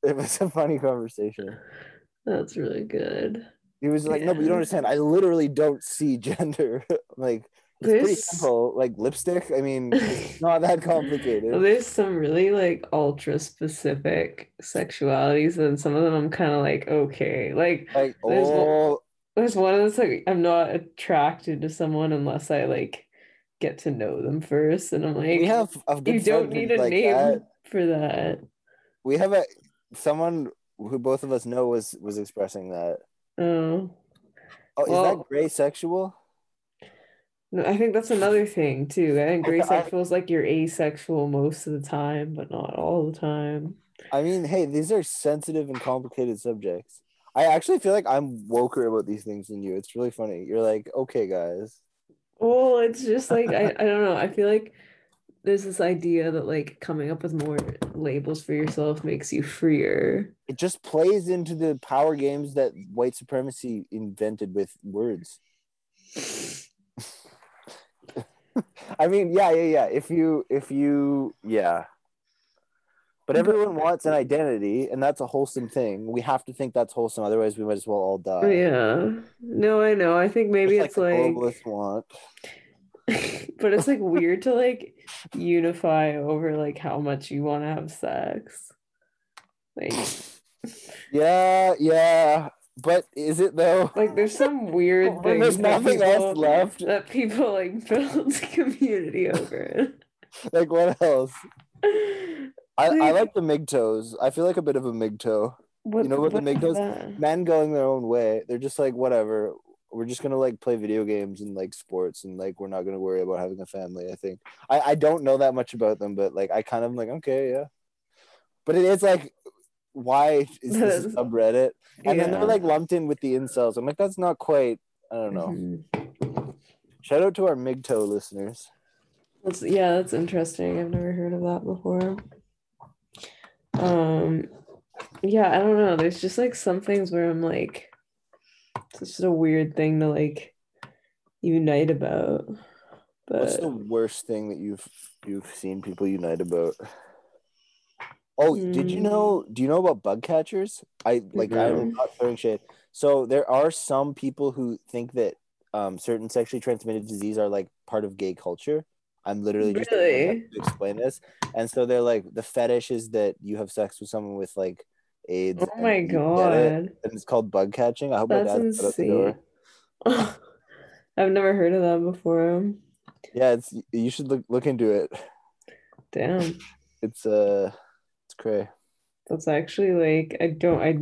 It was a funny conversation. That's really good. He was like, No, but you don't understand. I literally don't see gender. like it's pretty There's- simple. Like lipstick. I mean, it's not that [LAUGHS] complicated. There's some really like ultra specific sexualities, and some of them I'm kind of like, okay. Like Like, There's one- oh, there's one that's like I'm not attracted to someone unless I like get to know them first, and I'm like, we have a good you don't need a like name that. for that. We have a someone who both of us know was was expressing that. Oh. Oh, is Well- that gray sexual? No, I think that's another thing too. I think gray I- is like you're asexual most of the time, but not all the time. I mean, hey, these are sensitive and complicated subjects. I actually feel like I'm woker about these things than you. It's really funny. You're like, okay, guys. Well, it's just like I, [LAUGHS] I don't know. I feel like there's this idea that like coming up with more labels for yourself makes you freer. It just plays into the power games that white supremacy invented with words. [SIGHS] [LAUGHS] [LAUGHS] I mean, yeah, yeah, yeah. If you, if you, yeah. But everyone wants an identity, and that's a wholesome thing. We have to think that's wholesome, otherwise we might as well all die. Yeah. No, I know. I think maybe it's the like, globalists want. [LAUGHS] but it's like weird to like unify over like how much you want to have sex. Like, [LAUGHS] Yeah, yeah. But is it though? like there's some [LAUGHS] weird When there's nothing else left. that people like [LAUGHS] build community over. [LAUGHS] Like what else? I, I Like- the MGTOWs. I feel like a bit of a MGTOW. What, You know what the is MGTOWs? Men going their own way. They're just like whatever. We're just gonna like play video games and like sports and like we're not gonna worry about having a family. I think. I I don't know that much about them, but like I kind of am like okay, yeah. But it is like, why is this a [LAUGHS] subreddit? And then they're like lumped in with the incels. I'm like, that's not quite. I don't know. Mhm. Shout out to our MGTOW listeners. That's yeah, that's interesting. I've never heard of that before. Um, yeah, I don't know. There's just like some things where I'm like, it's just a weird thing to like unite about. What's But the worst thing that you've you've seen people unite about? Oh, did you Mm. know? Do you know about bug catchers? I like No. I'm not throwing shade. So there are some people who think that um, certain sexually transmitted disease are like part of gay culture. I'm literally just Really? to explain this, and so they're like the fetish is that you have sex with someone with like AIDS. oh my you get it, god, and it's called bug catching. I hope my that's dad's put up the door. insane. [LAUGHS] I've never heard of that before. Yeah, it's you should look look into it. Damn, It's uh, it's cray. that's actually like I don't I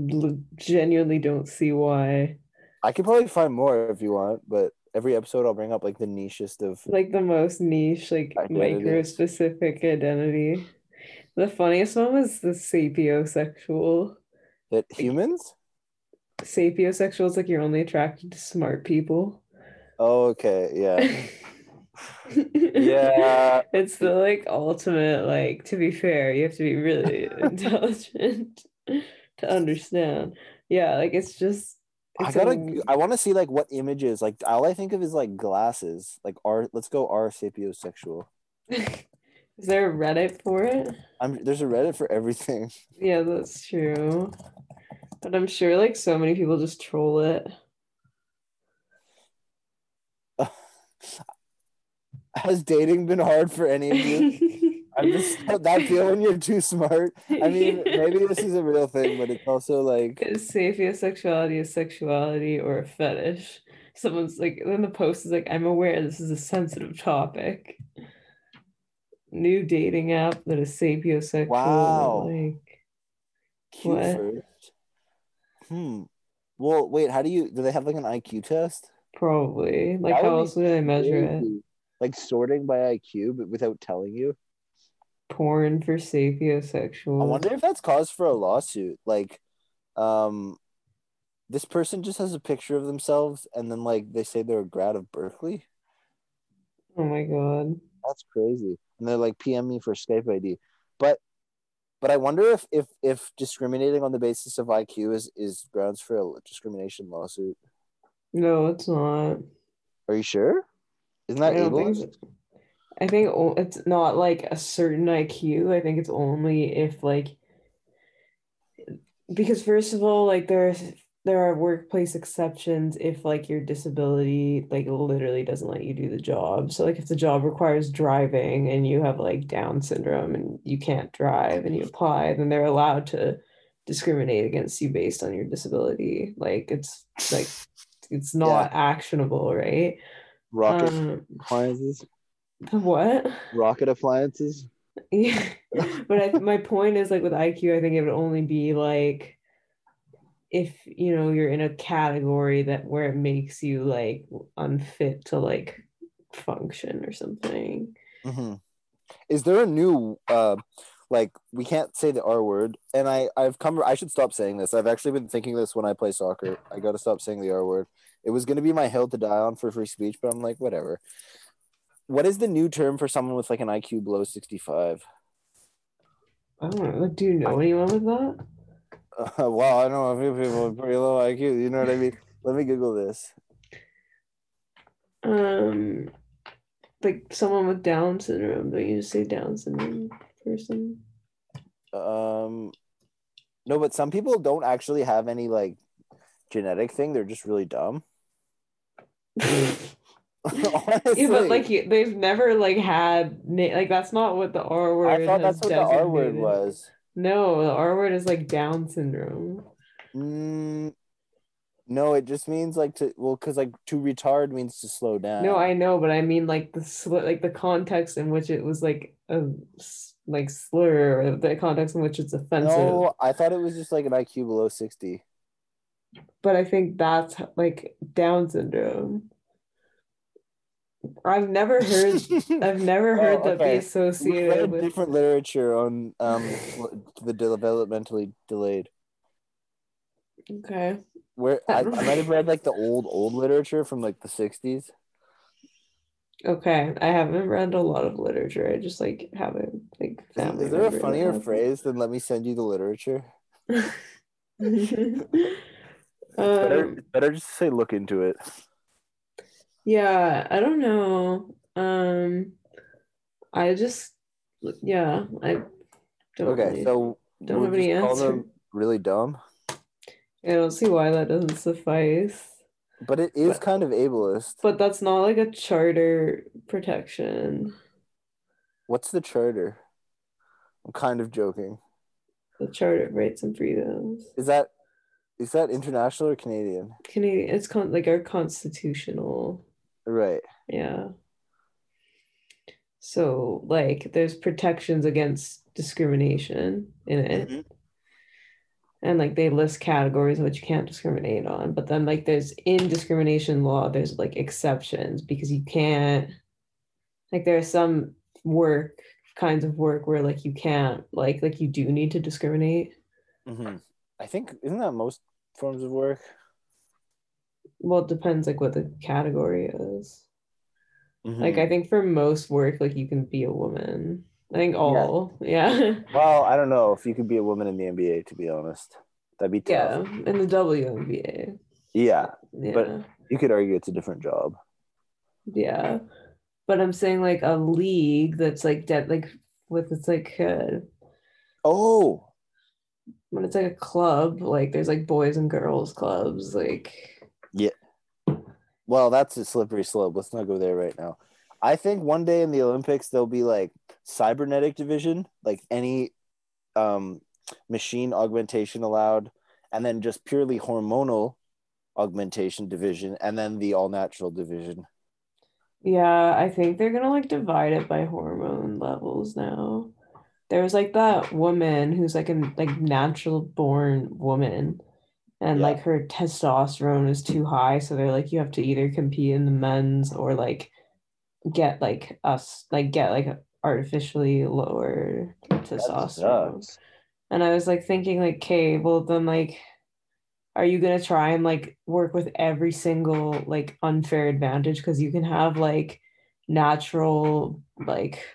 genuinely don't see why. I could probably find more if you want, but every episode I'll bring up like the nichest of like the most niche, like micro specific identity. The funniest one was the sapiosexual. that humans. Sapiosexual is like you're only attracted to smart people. Oh, okay, yeah. [LAUGHS] Yeah. [LAUGHS] It's the like ultimate, like to be fair, you have to be really [LAUGHS] intelligent [LAUGHS] to understand. Yeah, like it's just I gotta. a- I want to see like what images. Like all I think of is like glasses. Like R. Let's go R sapiosexual. Is there a Reddit for it? I'm. There's a Reddit for everything. Yeah, that's true. But I'm sure like so many people just troll it. Has dating been hard for any of you? [LAUGHS] I'm just that feeling you're too smart. I mean, maybe this is a real thing, but it's also like Is sapiosexuality a sexuality or a fetish? Someone's like, then the post is like, I'm aware this is a sensitive topic. New dating app that is sapiosexual. Wow. Like, cute What? first. Hmm. Well, wait. How do you? Do they have like an IQ test? probably. Like, how else would I measure it? Crazy. Like sorting by IQ, but without telling you. Porn for sapiosexual. I wonder if that's cause for a lawsuit. Like, um, this person just has a picture of themselves, and then like they say they're a grad of Berkeley. Oh my god. That's crazy. And they're like PM me for Skype ID. But but I wonder if if if discriminating on the basis of IQ is is grounds for a discrimination lawsuit. No, it's not. Are you sure? Isn't that don't think. I think it's not like a certain IQ. I think it's only if like because first of all, like there's there are workplace exceptions if like your disability like literally doesn't let you do the job. So like if the job requires driving and you have like Down syndrome and you can't drive and you apply, then they're allowed to discriminate against you based on your disability. Like it's like it's not actionable, right? Rocket Um, appliances. what? Rocket appliances. Yeah, [LAUGHS] but I, my point is like with IQ, I think it would only be like if you know you're in a category that where it makes you like unfit to like function or something. hmm Is there a new uh like we can't say the R word and I I've come I should stop saying this. I've actually been thinking this when I play soccer. I got to stop saying the R word. It was going to be my hill to die on for free speech, but I'm like whatever. What is the new term for someone with like an IQ below 65? I don't know. Do you know anyone with that? Uh, [LAUGHS] wow, I know a few people with pretty low IQ. You know what I mean? Let me Google this. Um, like someone with Down syndrome. Don't you just say Down syndrome person? Um, no, but some people don't actually have any like genetic thing. They're just really dumb. [LAUGHS] Yeah, but like you- they've never like had na- like that's not what the R word. I thought that's what the R word was. No, the R word is like Down syndrome. Mm, no, it just means like to well, because like to retard means to slow down. No, I know, but I mean like the sl- like the context in which it was like a like slur, or the context in which it's offensive. no, I thought it was just like an IQ below sixty. But I think that's like Down syndrome. I've never heard. [LAUGHS] I've never Oh, heard that be associated read with. different literature on um [LAUGHS] the developmentally delayed. Okay. Where I, I might have read like the old old literature from like the sixties. Okay, I haven't read a lot of literature. I just like haven't like family. is there a funnier phrase than "Let me send you the literature"? [LAUGHS] Better, um, it's better just say "Look into it." yeah, I don't know. Um, I just yeah, I don't Okay, really- so don't we'll have any answer. them really dumb, I don't see why that doesn't suffice. but it is But- kind of ableist. But that's not like a charter protection. What's the charter? I'm kind of joking. The Charter of Rights and Freedoms. Is that is that international or Canadian? Canadian, it's con like our constitutional. Right. Yeah. So, like, there's protections against discrimination in it. and like they list categories which you can't discriminate on but then like there's in discrimination law there's like exceptions because you can't like there's some work kinds of work where like you can't like like you do need to discriminate hmm I think isn't that most forms of work? well it depends like what the category is like Mhm. i think for most work like you can be a woman i think all yeah [LAUGHS] well, I don't know if you could be a woman in the NBA. To be honest, that'd be tough. yeah in the WNBA Yeah, yeah But- you could argue it's a different job. Yeah. But I'm saying like a league that's like dead like with it's like uh, Oh, when it's like a club, like there's like boys and girls clubs, like yeah. well, that's a slippery slope. Let's not go there right now. I think one day in the Olympics there'll be like cybernetic division, like any um, machine augmentation allowed, and then just purely hormonal augmentation division, and then the all natural division. yeah, I think they're gonna like divide it by hormone levels now. There was like that woman who's like a like natural born woman and Yeah. like her testosterone is too high, so they're like you have to either compete in the men's or like get like us like get like artificially lower testosterone. And I was like thinking like, okay, well then like are you gonna try and like work with every single like unfair advantage? Because you can have like natural like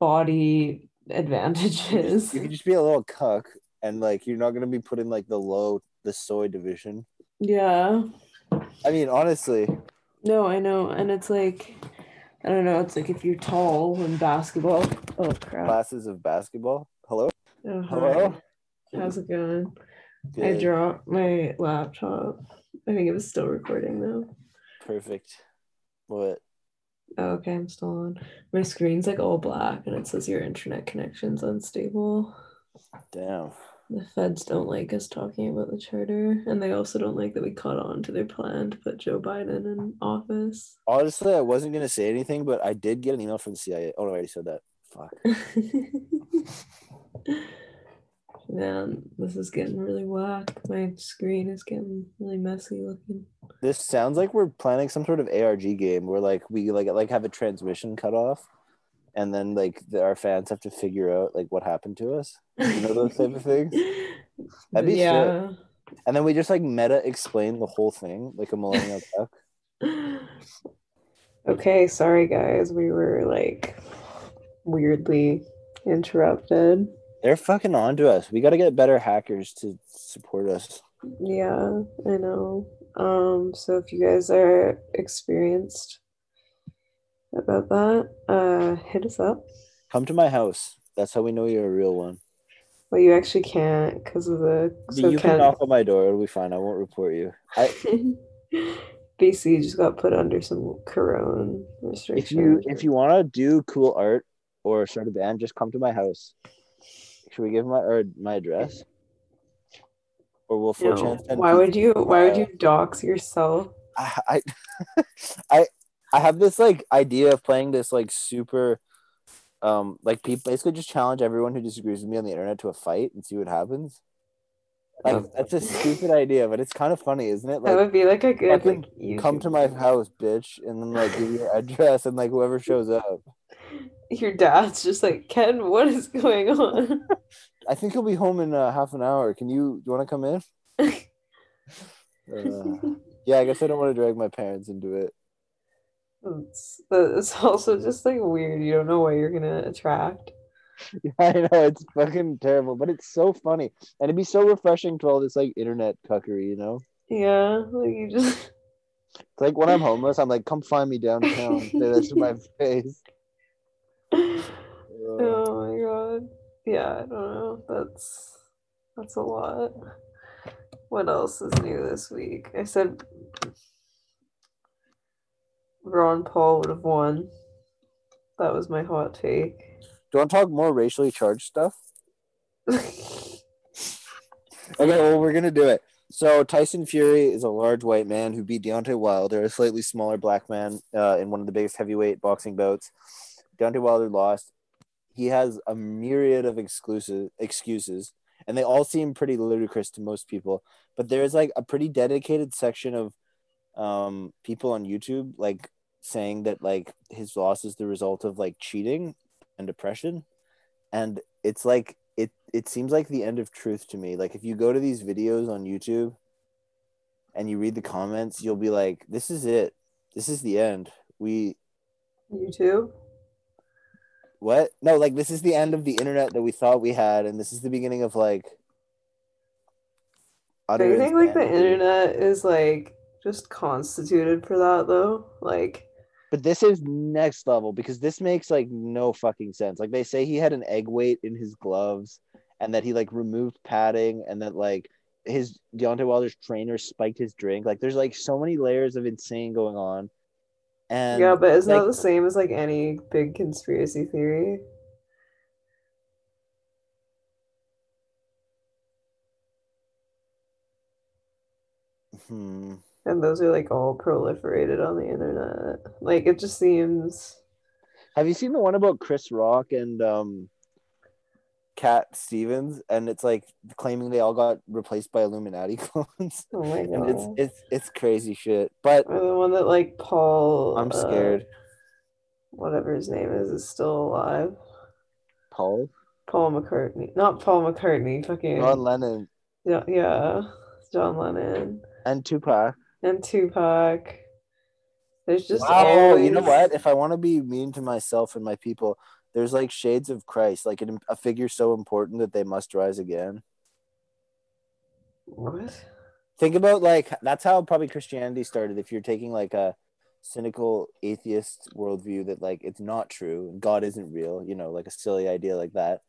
body advantages. You could just be a little cuck, and like you're not gonna be put in like the low the soy division. Yeah. I mean, honestly, No, I know. And it's like I don't know, it's like if you're tall in basketball. Oh crap. classes of basketball. Hello. Oh, Hello? How's it going? I dropped my laptop. I think it was still recording though. Perfect. What? Oh, okay, I'm still on. My screen's like all black and it says your internet connection's unstable. Damn. The feds don't like us talking about the charter, and they also don't like that we caught on to their plan to put Joe Biden in office. Honestly, I wasn't gonna say anything, but I did get an email from the CIA. Oh no, I already said that. Fuck. [LAUGHS] Man, this is getting really whack. My screen is getting really messy looking. This sounds like we're planning some sort of ARG game where like we like like have a transmission cut off, and then like the, our fans have to figure out like what happened to us. You know those type of things. [LAUGHS] That'd be sick. yeah. And then we just like meta explain the whole thing like a millennial [LAUGHS] duck. Okay, sorry guys. We were like weirdly interrupted. They're fucking on to us. We got to get better hackers to support us. Yeah, I know. Um, so if you guys are experienced about that, uh, hit us up. Come to my house. That's how we know you're a real one. Well, you actually can't because of the so you can knock on my door. It'll be fine. I won't report you. I, [LAUGHS] BC just got put under some corona restrictions. if you if you want to do cool art or start a band, just come to my house. Should we give my or my address? Or will No. 4chan send Why would you? to Why would you dox yourself? I, I [LAUGHS] I I have this like idea of playing this like super um like people basically just challenge everyone who disagrees with me on the internet to a fight and see what happens. Like that's a stupid idea, but it's kind of funny, isn't it? that Like would be like a good fucking like come to my house, bitch, and then like give your address and like whoever shows up. Your dad's just like Ken. What is going on? I think he'll be home in uh, half an hour. Can you do you want to come in? [LAUGHS] Uh, yeah, I guess I don't want to drag my parents into it. It's, it's also just like weird. You don't know what you're gonna attract. [LAUGHS] Yeah, I know it's fucking terrible, but it's so funny, and it'd be so refreshing to all this like internet cuckery, you know. Yeah, like you just. It's like when I'm [LAUGHS] homeless, I'm like, "Come find me downtown." Say that to my face. Oh my god. Yeah, I don't know. That's that's a lot. What else is new this week? I said Ron Paul would have won. That was my hot take. do you want to talk more racially charged stuff? Okay, well, we're gonna do it. So Tyson Fury is a large white man who beat Deontay Wilder, a slightly smaller black man, uh, in one of the biggest heavyweight boxing bouts. Deontay Wilder lost. He has a myriad of exclusive excuses, and they all seem pretty ludicrous to most people. But there's like a pretty dedicated section of um, people on YouTube like saying that like his loss is the result of like cheating and depression, and it's like it it seems like the end of truth to me. Like if you go to these videos on YouTube and you read the comments, you'll be like, "This is it. This is the end. We YouTube. What? No, like this is the end of the internet that we thought we had, and this is the beginning of like." Do you think like the internet is like just constituted for that though? Like, But this is next level because this makes like no fucking sense. Like they say he had an egg weight in his gloves and that he like removed padding and that like his Deontay Wilder's trainer spiked his drink. Like there's like so many layers of insane going on. And yeah, but isn't like, that the same as like any big conspiracy theory? hmm. And those are like all proliferated on the internet. Like it just seems Have you seen the one about Chris Rock and um Cat Stevens? And it's like claiming they all got replaced by Illuminati [LAUGHS] clones. oh my and it's god. it's it's crazy shit. But Or the one that like Paul I'm uh, scared. whatever his name is is still alive. Paul, Paul McCartney. Not Paul McCartney, fucking John Lennon, yeah, yeah. John Lennon and Tupac. and Tupac. There's just wow, you know what? If I want to be mean to myself and my people, there's like shades of Christ, like an, a figure so important that they must rise again. What? Think about like that's how probably Christianity started. If you're taking like a cynical atheist worldview that like it's not true, God isn't real, you know, like a silly idea like that.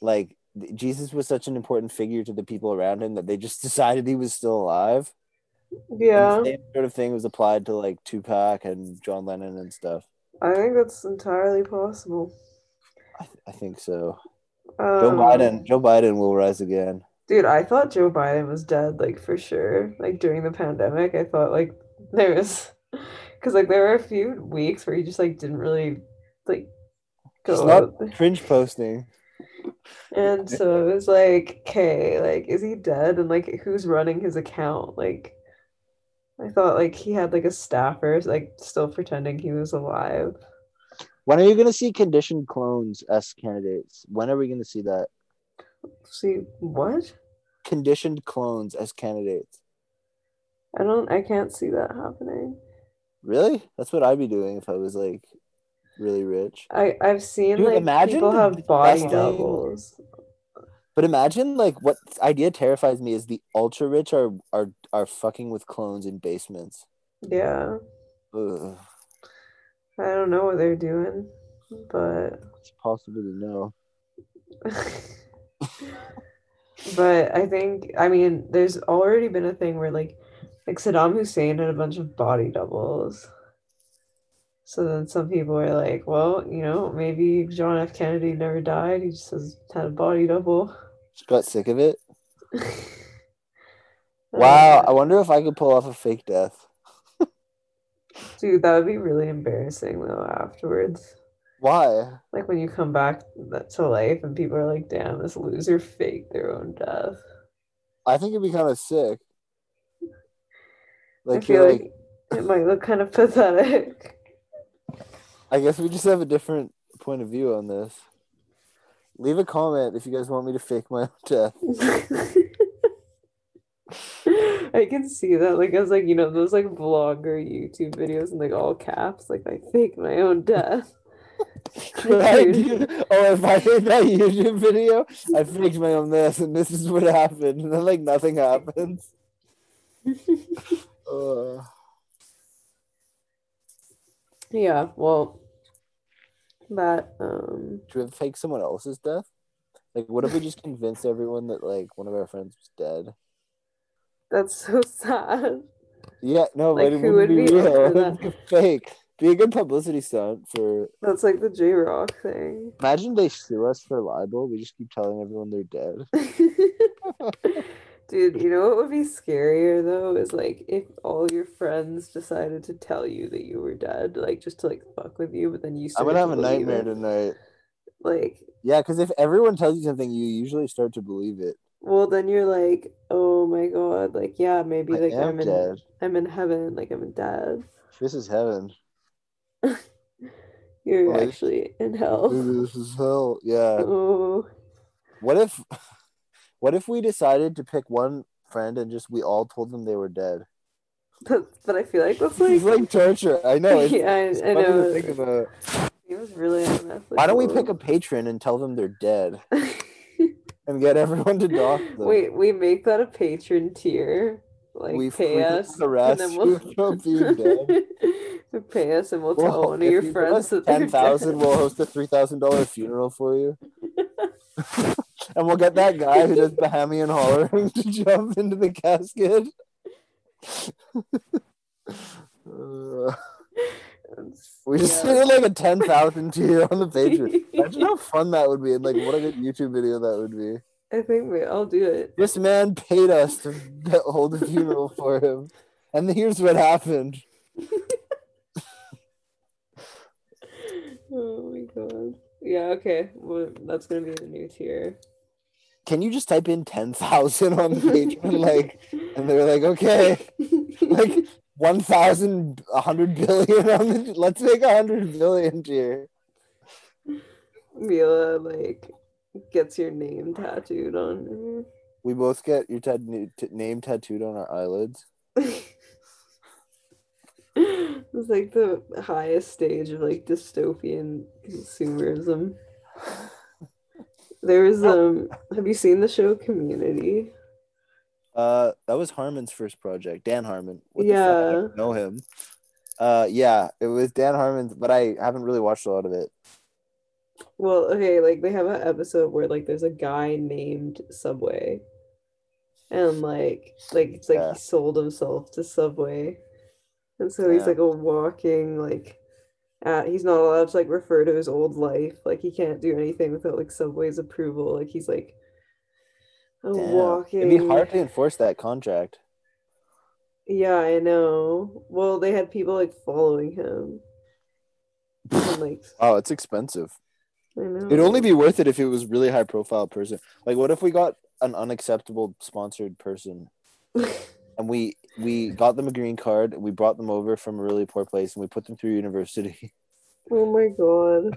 Like Jesus was such an important figure to the people around him that they just [LAUGHS] decided he was still alive. Yeah, same sort of thing was applied to like Tupac and John Lennon and stuff. I think that's entirely possible. I, th- I think so. Joe Um, Biden, Joe Biden will rise again. Dude, I thought Joe Biden was dead, like for sure. Like during the pandemic, I thought like there was, [LAUGHS] because like there were a few weeks where he just like didn't really like go not out. [LAUGHS] cringe posting. And so it was like, okay, like is he dead? And like who's running his account? Like I thought like he had like a staffer like still pretending he was alive. When are you going to see conditioned clones as candidates? When are we going to see that? See what? Conditioned clones as candidates. I don't I can't see that happening. Really? That's what I'd be doing if I was like really rich. I I've seen Dude, like imagine people have body doubles. But imagine like what idea terrifies me is the ultra rich are are are fucking with clones in basements. Yeah. Ugh, I don't know what they're doing, but it's possible to know. [LAUGHS] but I think I mean there's already been a thing where like like Saddam Hussein had a bunch of body doubles. So then some people are like, well, you know, maybe John F. Kennedy never died. He just has had a body double. Just got sick of it. [LAUGHS] Wow, I Uh, wonder if I could pull off a fake death. Dude, that would be really embarrassing though afterwards. Why? Like when you come back to life and people are like, damn, this loser faked their own death. I think it'd be kind of sick. I Like feel like like, it might look kind of pathetic. I guess we just have a different point of view on this. Leave a comment if you guys want me to fake my own death. [LAUGHS] [LAUGHS] I can see that, like I was like you know those like vlogger YouTube videos and like all caps, like I fake my own death. Right? Dude. oh, if I made that YouTube video, I faked my own this, and this is what happened, and then like nothing happens. [LAUGHS] Ugh. Yeah, well, that um, Should we fake someone else's death? Like, what if we just convinced everyone that like one of our friends was dead? That's so sad. Yeah, no, Like, but it who wouldn't would be be real. for It would be fake. Be a good publicity stunt for. That's like the J Rock thing. Imagine they sue us for libel. We just keep telling everyone they're dead. [LAUGHS] [LAUGHS] Dude, you know what would be scarier though is like if all your friends decided to tell you that you were dead, like just to like fuck with you, but then you I'm gonna have a nightmare it. tonight. Like, Yeah, because if everyone tells you something, you usually start to believe it. Well, then you're like, oh my god, like yeah, maybe I like I'm in dead. I'm in heaven, like I'm dead. This is heaven. [LAUGHS] You're Like- actually in hell. This is hell. Yeah. [LAUGHS] Oh, What if what if we decided to pick one friend and just we all told them they were dead? but, [LAUGHS] but I feel like that's It's like, like torture. I know. It's, yeah, I, it's I funny to know. think about. It was really unethical. Why don't we pick a patron and tell them they're dead and get everyone to dock [LAUGHS] them? Wait, we make that a patron tier. Like we pay us, harass and then we'll from being dead. pay us, and we'll Well, tell one of your you friends that ten thousand, we'll host a three thousand dollar [LAUGHS] funeral for you, [LAUGHS] and we'll get that guy who does Bahamian hollering to jump into the casket. Uh, we just Yeah. did like a ten thousand tier on the [LAUGHS] Patreon. Imagine how fun that would be, and like what a good YouTube video that would be. I think we, I'll do it. This man paid us to hold a funeral for him, and here's what happened. [LAUGHS] Oh my god. Yeah. Okay. Well, that's gonna be the new tier. Can you just type in ten thousand on the Patreon, like, [LAUGHS] and they're like, okay, like one thousand, a hundred billion on the. Let's make a hundred billion tier. Mila like gets your name tattooed on We both get your name tattooed on our eyelids. [LAUGHS] it's like the highest stage of like dystopian consumerism. [LAUGHS] There was um. Have you seen the show Community? Uh, that was Harmon's first project, Dan Harmon. What the fuck? I Yeah. know him. Uh, yeah, it was Dan Harmon's, but I haven't really watched a lot of it. Well, okay, like they have an episode where like there's a guy named Subway. And like like it's like Yeah. he sold himself to Subway. And so he's Yeah. like a walking like uh, he's not allowed to like refer to his old life. Like he can't do anything without like Subway's approval. Like he's like Damn. walking It'd be hard to enforce that contract. Yeah, I know. Well, they had people like following him. And like [LAUGHS] Oh, it's expensive. I know. It'd only be worth it if it was really high profile person. Like, what if we got an unacceptable sponsored person [LAUGHS] and we we got them a green card, we brought them over from a really poor place, and we put them through university? [LAUGHS] Oh my god.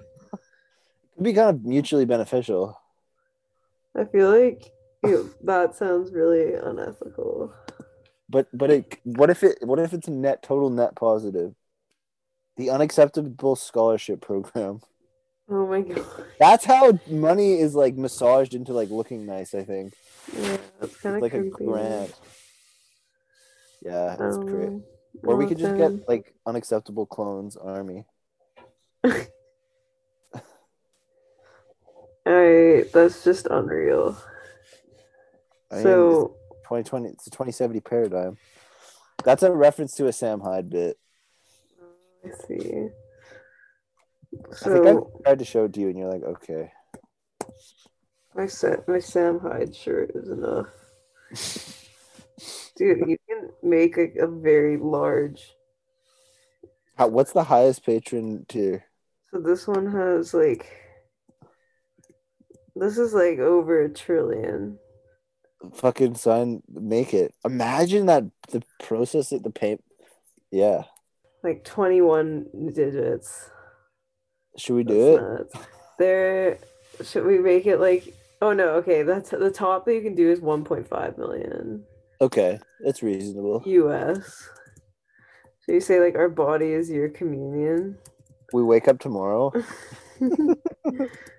It'd be kind of mutually beneficial. I feel like ew, that sounds really unethical. But but it what if it what if it's a net total net positive? The unacceptable scholarship program. Oh my god. That's how money is like massaged into like looking nice. I think Yeah, that's kind of like creepy. a grant. Yeah, great. Um, Or we could just get like unacceptable clones army. [LAUGHS] Alright, that's just unreal. I mean, so 2020 it's a 2070 paradigm. That's a reference to a Sam Hyde bit. I see. I think I tried to show it to you and you're like, okay. my set my Sam Hyde shirt is enough. Dude, you can make a, a very large How, what's the highest patron tier? So this one has like this is like over a trillion. Fucking sign make it. Imagine that the process of the pay yeah. Like 21 digits. Should we do That's it? nuts. There should we make it like oh no, okay, that's the top that you can do is 1.5 million Okay, that's reasonable. US. So you say like our body is your communion. We wake up tomorrow. [LAUGHS] [LAUGHS]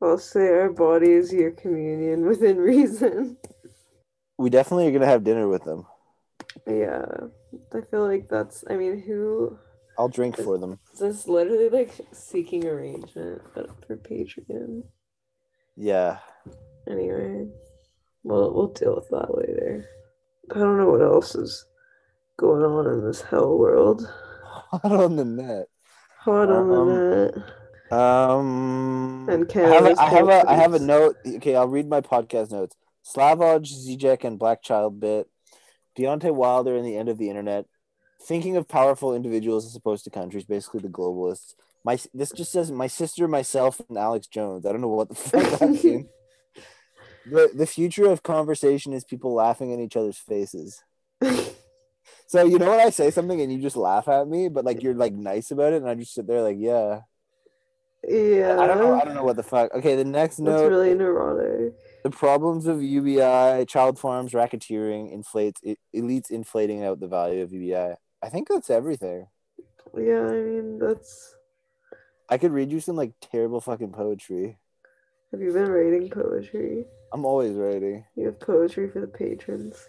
I'll say our body is your communion [LAUGHS] within reason. We definitely are gonna have dinner with them. Yeah. I feel like that's I mean who I'll drink for them. This is literally like seeking arrangement, but for Patreon. Yeah. Anyway, we'll we'll deal with that later. I don't know what else is going on in this hell world. [LAUGHS] Hot on the net. Hot on Um, the net. Um, And I have, a, I have a I have a note. Okay, I'll read my podcast notes. Slavoj Zizek and Black Child bit. Deontay Wilder and the end of the internet. Thinking of powerful individuals as opposed to countries, basically the globalists. My this just says my sister, myself, and Alex Jones. I don't know what the fuck that [LAUGHS] means. the, the future of conversation is people laughing in each other's faces. [LAUGHS] So you know when I say something and you just laugh at me, but like you're like nice about it, and I just sit there like, yeah. Yeah. I don't know. I don't know what the fuck. Okay, the next note: really neurotic. the problems of UBI, child farms, racketeering, inflates elites inflating out the value of UBI. I think that's everything. Yeah, I mean that's. I could read you some like terrible fucking poetry. Have you been writing poetry? I'm always writing. You have poetry for the patrons.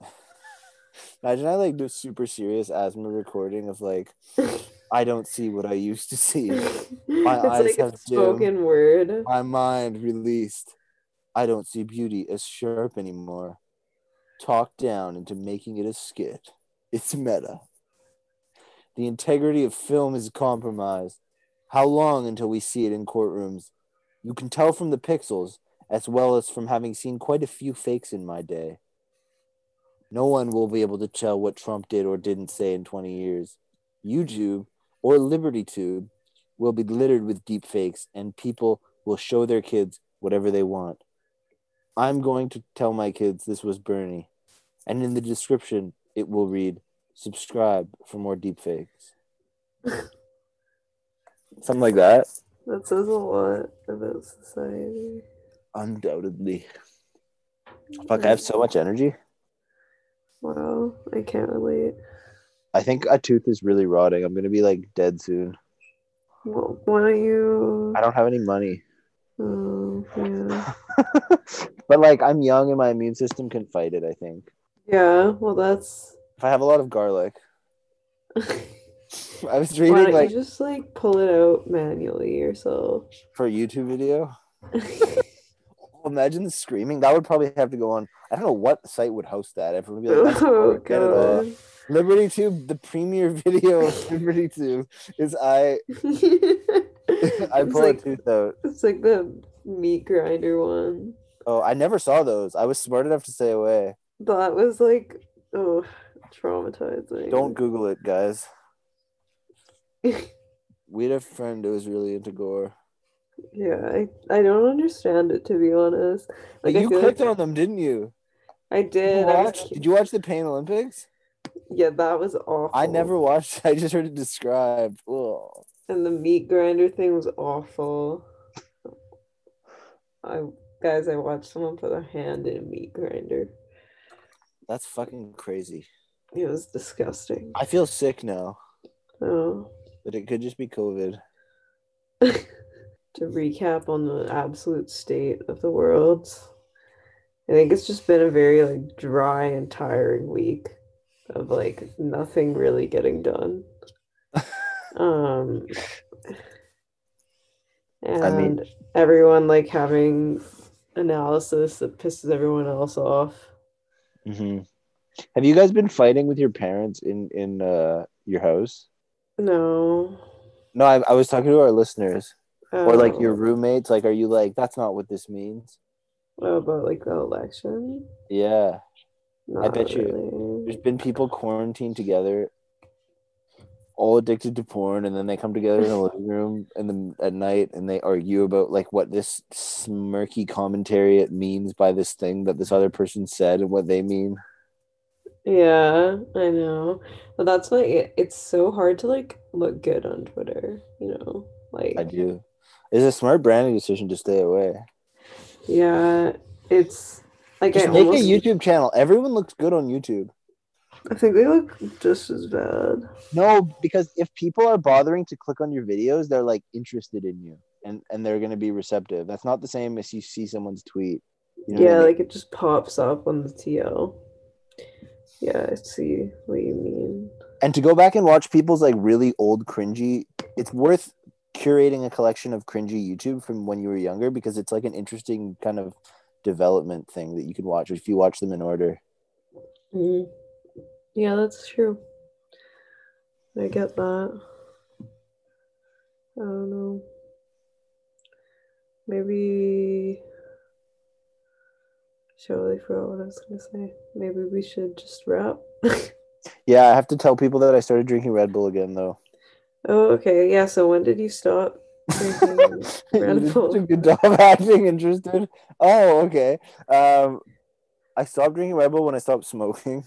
[LAUGHS] Imagine I like do super serious asthma recording of like, [LAUGHS] I don't see what I used to see. [LAUGHS] it's eyes like have spoken word. My mind released. I don't see beauty as sharp anymore. Talked down into making it a skit. It's meta. The integrity of film is compromised. How long until we see it in courtrooms? You can tell from the pixels, as well as from having seen quite a few fakes in my day. No one will be able to tell what Trump did or didn't say in 20 years. YouTube or LibertyTube will be littered with deep fakes, and people will show their kids whatever they want. I'm going to tell my kids this was Bernie, and in the description, it will read subscribe for more deep fakes. [LAUGHS] Something like that. That says a lot about society. Undoubtedly. Fuck, I have so much energy. Wow, I can't relate. I think a tooth is really rotting. I'm gonna be like dead soon. Well, why don't you? I don't have any money. Oh, yeah. [LAUGHS] but like I'm young and my immune system can fight it, I think. Yeah, well, that's. If I have a lot of garlic. [LAUGHS] I was Why don't like you just like pull it out manually yourself? for a YouTube video. [LAUGHS] Imagine the screaming. That would probably have to go on. I don't know what site would host that. Everyone would be like, oh boring, get it off." god. Liberty Tube, the premier [LAUGHS] video of [LAUGHS] Liberty Tube is I [LAUGHS] I pull like a tooth out. it's like the meat grinder one. Oh, I never saw those. I was smart enough to stay away. That was like oh traumatizing. Don't Google it, guys. We had a friend who was really into gore. Yeah, I, I don't understand it to be honest. Like you clicked like on them, didn't you? I Did you did. I was watch, did you watch the Pain Olympics? [LAUGHS] yeah, that was awful. I never watched. I just heard it described. Ugh. And the meat grinder thing was awful. I guys, I watched someone put a hand in a meat grinder. That's fucking crazy. It was disgusting. I feel sick now, Oh. but it could just be COVID. [LAUGHS] to recap on the absolute state of the world, I think it's just been a very like dry and tiring week of like nothing really getting done. [LAUGHS] um and I mean- everyone like having analysis that pisses everyone else off. hmm Have you guys been fighting with your parents in in uh, your house? No. No, I, I was talking to our listeners, or like your Oh, roommates. Like, are you like that's not what this means? oh, about like the election? Yeah, Not bet you- really. There's been people quarantined together, all addicted to porn, and then they come together in the living room and then at night and they argue about like what this smirky commentary it means by this thing that this other person said and what they mean. Yeah, I know. But that's why it, it's so hard to like look good on Twitter, you know? Like, I do. It's a smart branding decision to stay away. yeah, it's like I make almost a YouTube channel. Everyone looks good on YouTube. I think they look just as bad. No, because if people are bothering to click on your videos, they're like interested in you and and they're going to be receptive. That's not the same as you see someone's tweet. You know what I Yeah, mean? like it just pops up on the TL. Yeah, I see what you mean. and to go back and watch people's like really old cringy, it's worth curating a collection of cringy YouTube from when you were younger because it's like an interesting kind of development thing that you can watch if you watch them in order. Mhm. Yeah, that's true. I get that. I don't know. Maybe. Totally forgot what I was gonna say. Maybe we should just wrap. [LAUGHS] Yeah, I have to tell people that I started drinking Red Bull again though. oh, okay. Yeah. So when did you stop? drinking [LAUGHS] Red Bull. a good job [LAUGHS] acting interested. Oh, okay. Um, I stopped drinking Red Bull when I stopped smoking,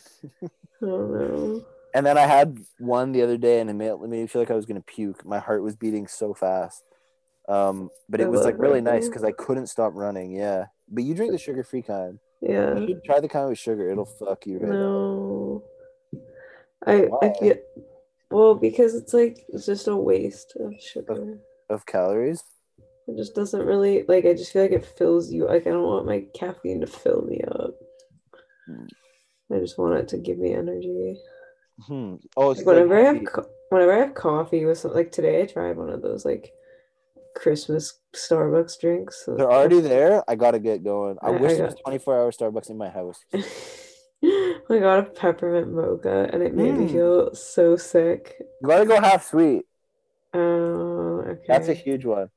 Oh no. and then I had one the other day, and it made, it made me feel like I was gonna puke. My heart was beating so fast. Um, but it I was like really nice because I couldn't stop running. Yeah, but you drink the sugar-free kind. Yeah. You should try the kind with sugar. It'll fuck you right up. No. I Why? I feel well because it's like it's just a waste of sugar. of calories. It just doesn't really like I just feel like it fills you like I don't want my caffeine to fill me up. Hmm. I just want it to give me energy. Hmm. Oh, it's Like whenever I have coffee. co- whenever I have coffee with some like today I tried one of those like Christmas Starbucks drinks. they're already there. I gotta get going. I, I- wish I there was 24 hour Starbucks in my house. [LAUGHS] I got a peppermint mocha and it made me Mm. feel so sick. You gotta go half sweet. Oh, okay. That's a huge one.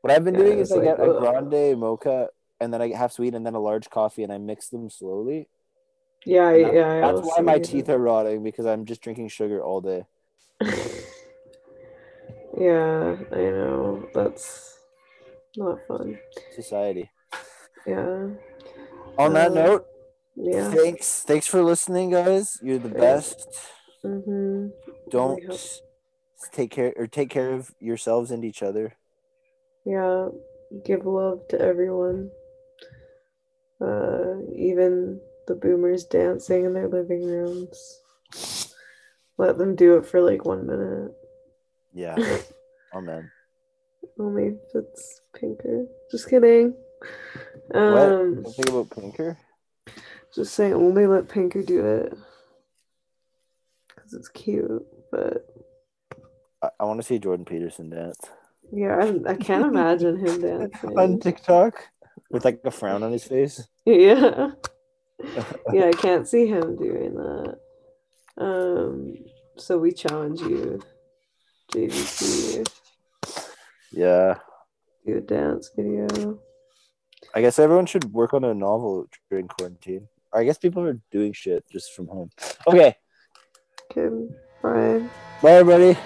What I've been Yeah, doing is I like, get a grande mocha and then I get half sweet and then a large coffee and I mix them slowly. Yeah, I- that- yeah. That's why my teeth are rotting because I'm just drinking sugar all day. [LAUGHS] yeah, I know. That's not fun. Society. Yeah. On that Uh, note, Yeah. thanks. Thanks for listening, guys. You're the best. Mm-hmm. Don't take care or take care of yourselves and each other. Yeah. Give love to everyone. Uh, even the boomers dancing in their living rooms. Let them do it for like one minute. Yeah. [LAUGHS] Amen. Only if it's Pinker. Just kidding. What? Um, Don't think about Pinker. just saying, only let Pinker do it because it's cute. But I, I want to see Jordan Peterson dance yeah, I, I can't imagine him [LAUGHS] dancing. on TikTok with like a frown on his face. Yeah, yeah, I can't see him doing that. Um, so we challenge you, JBP, Yeah. do a dance video. I guess everyone should work on a novel during quarantine. Or I guess people are doing shit just from home. Okay. Okay, bye. Bye, everybody.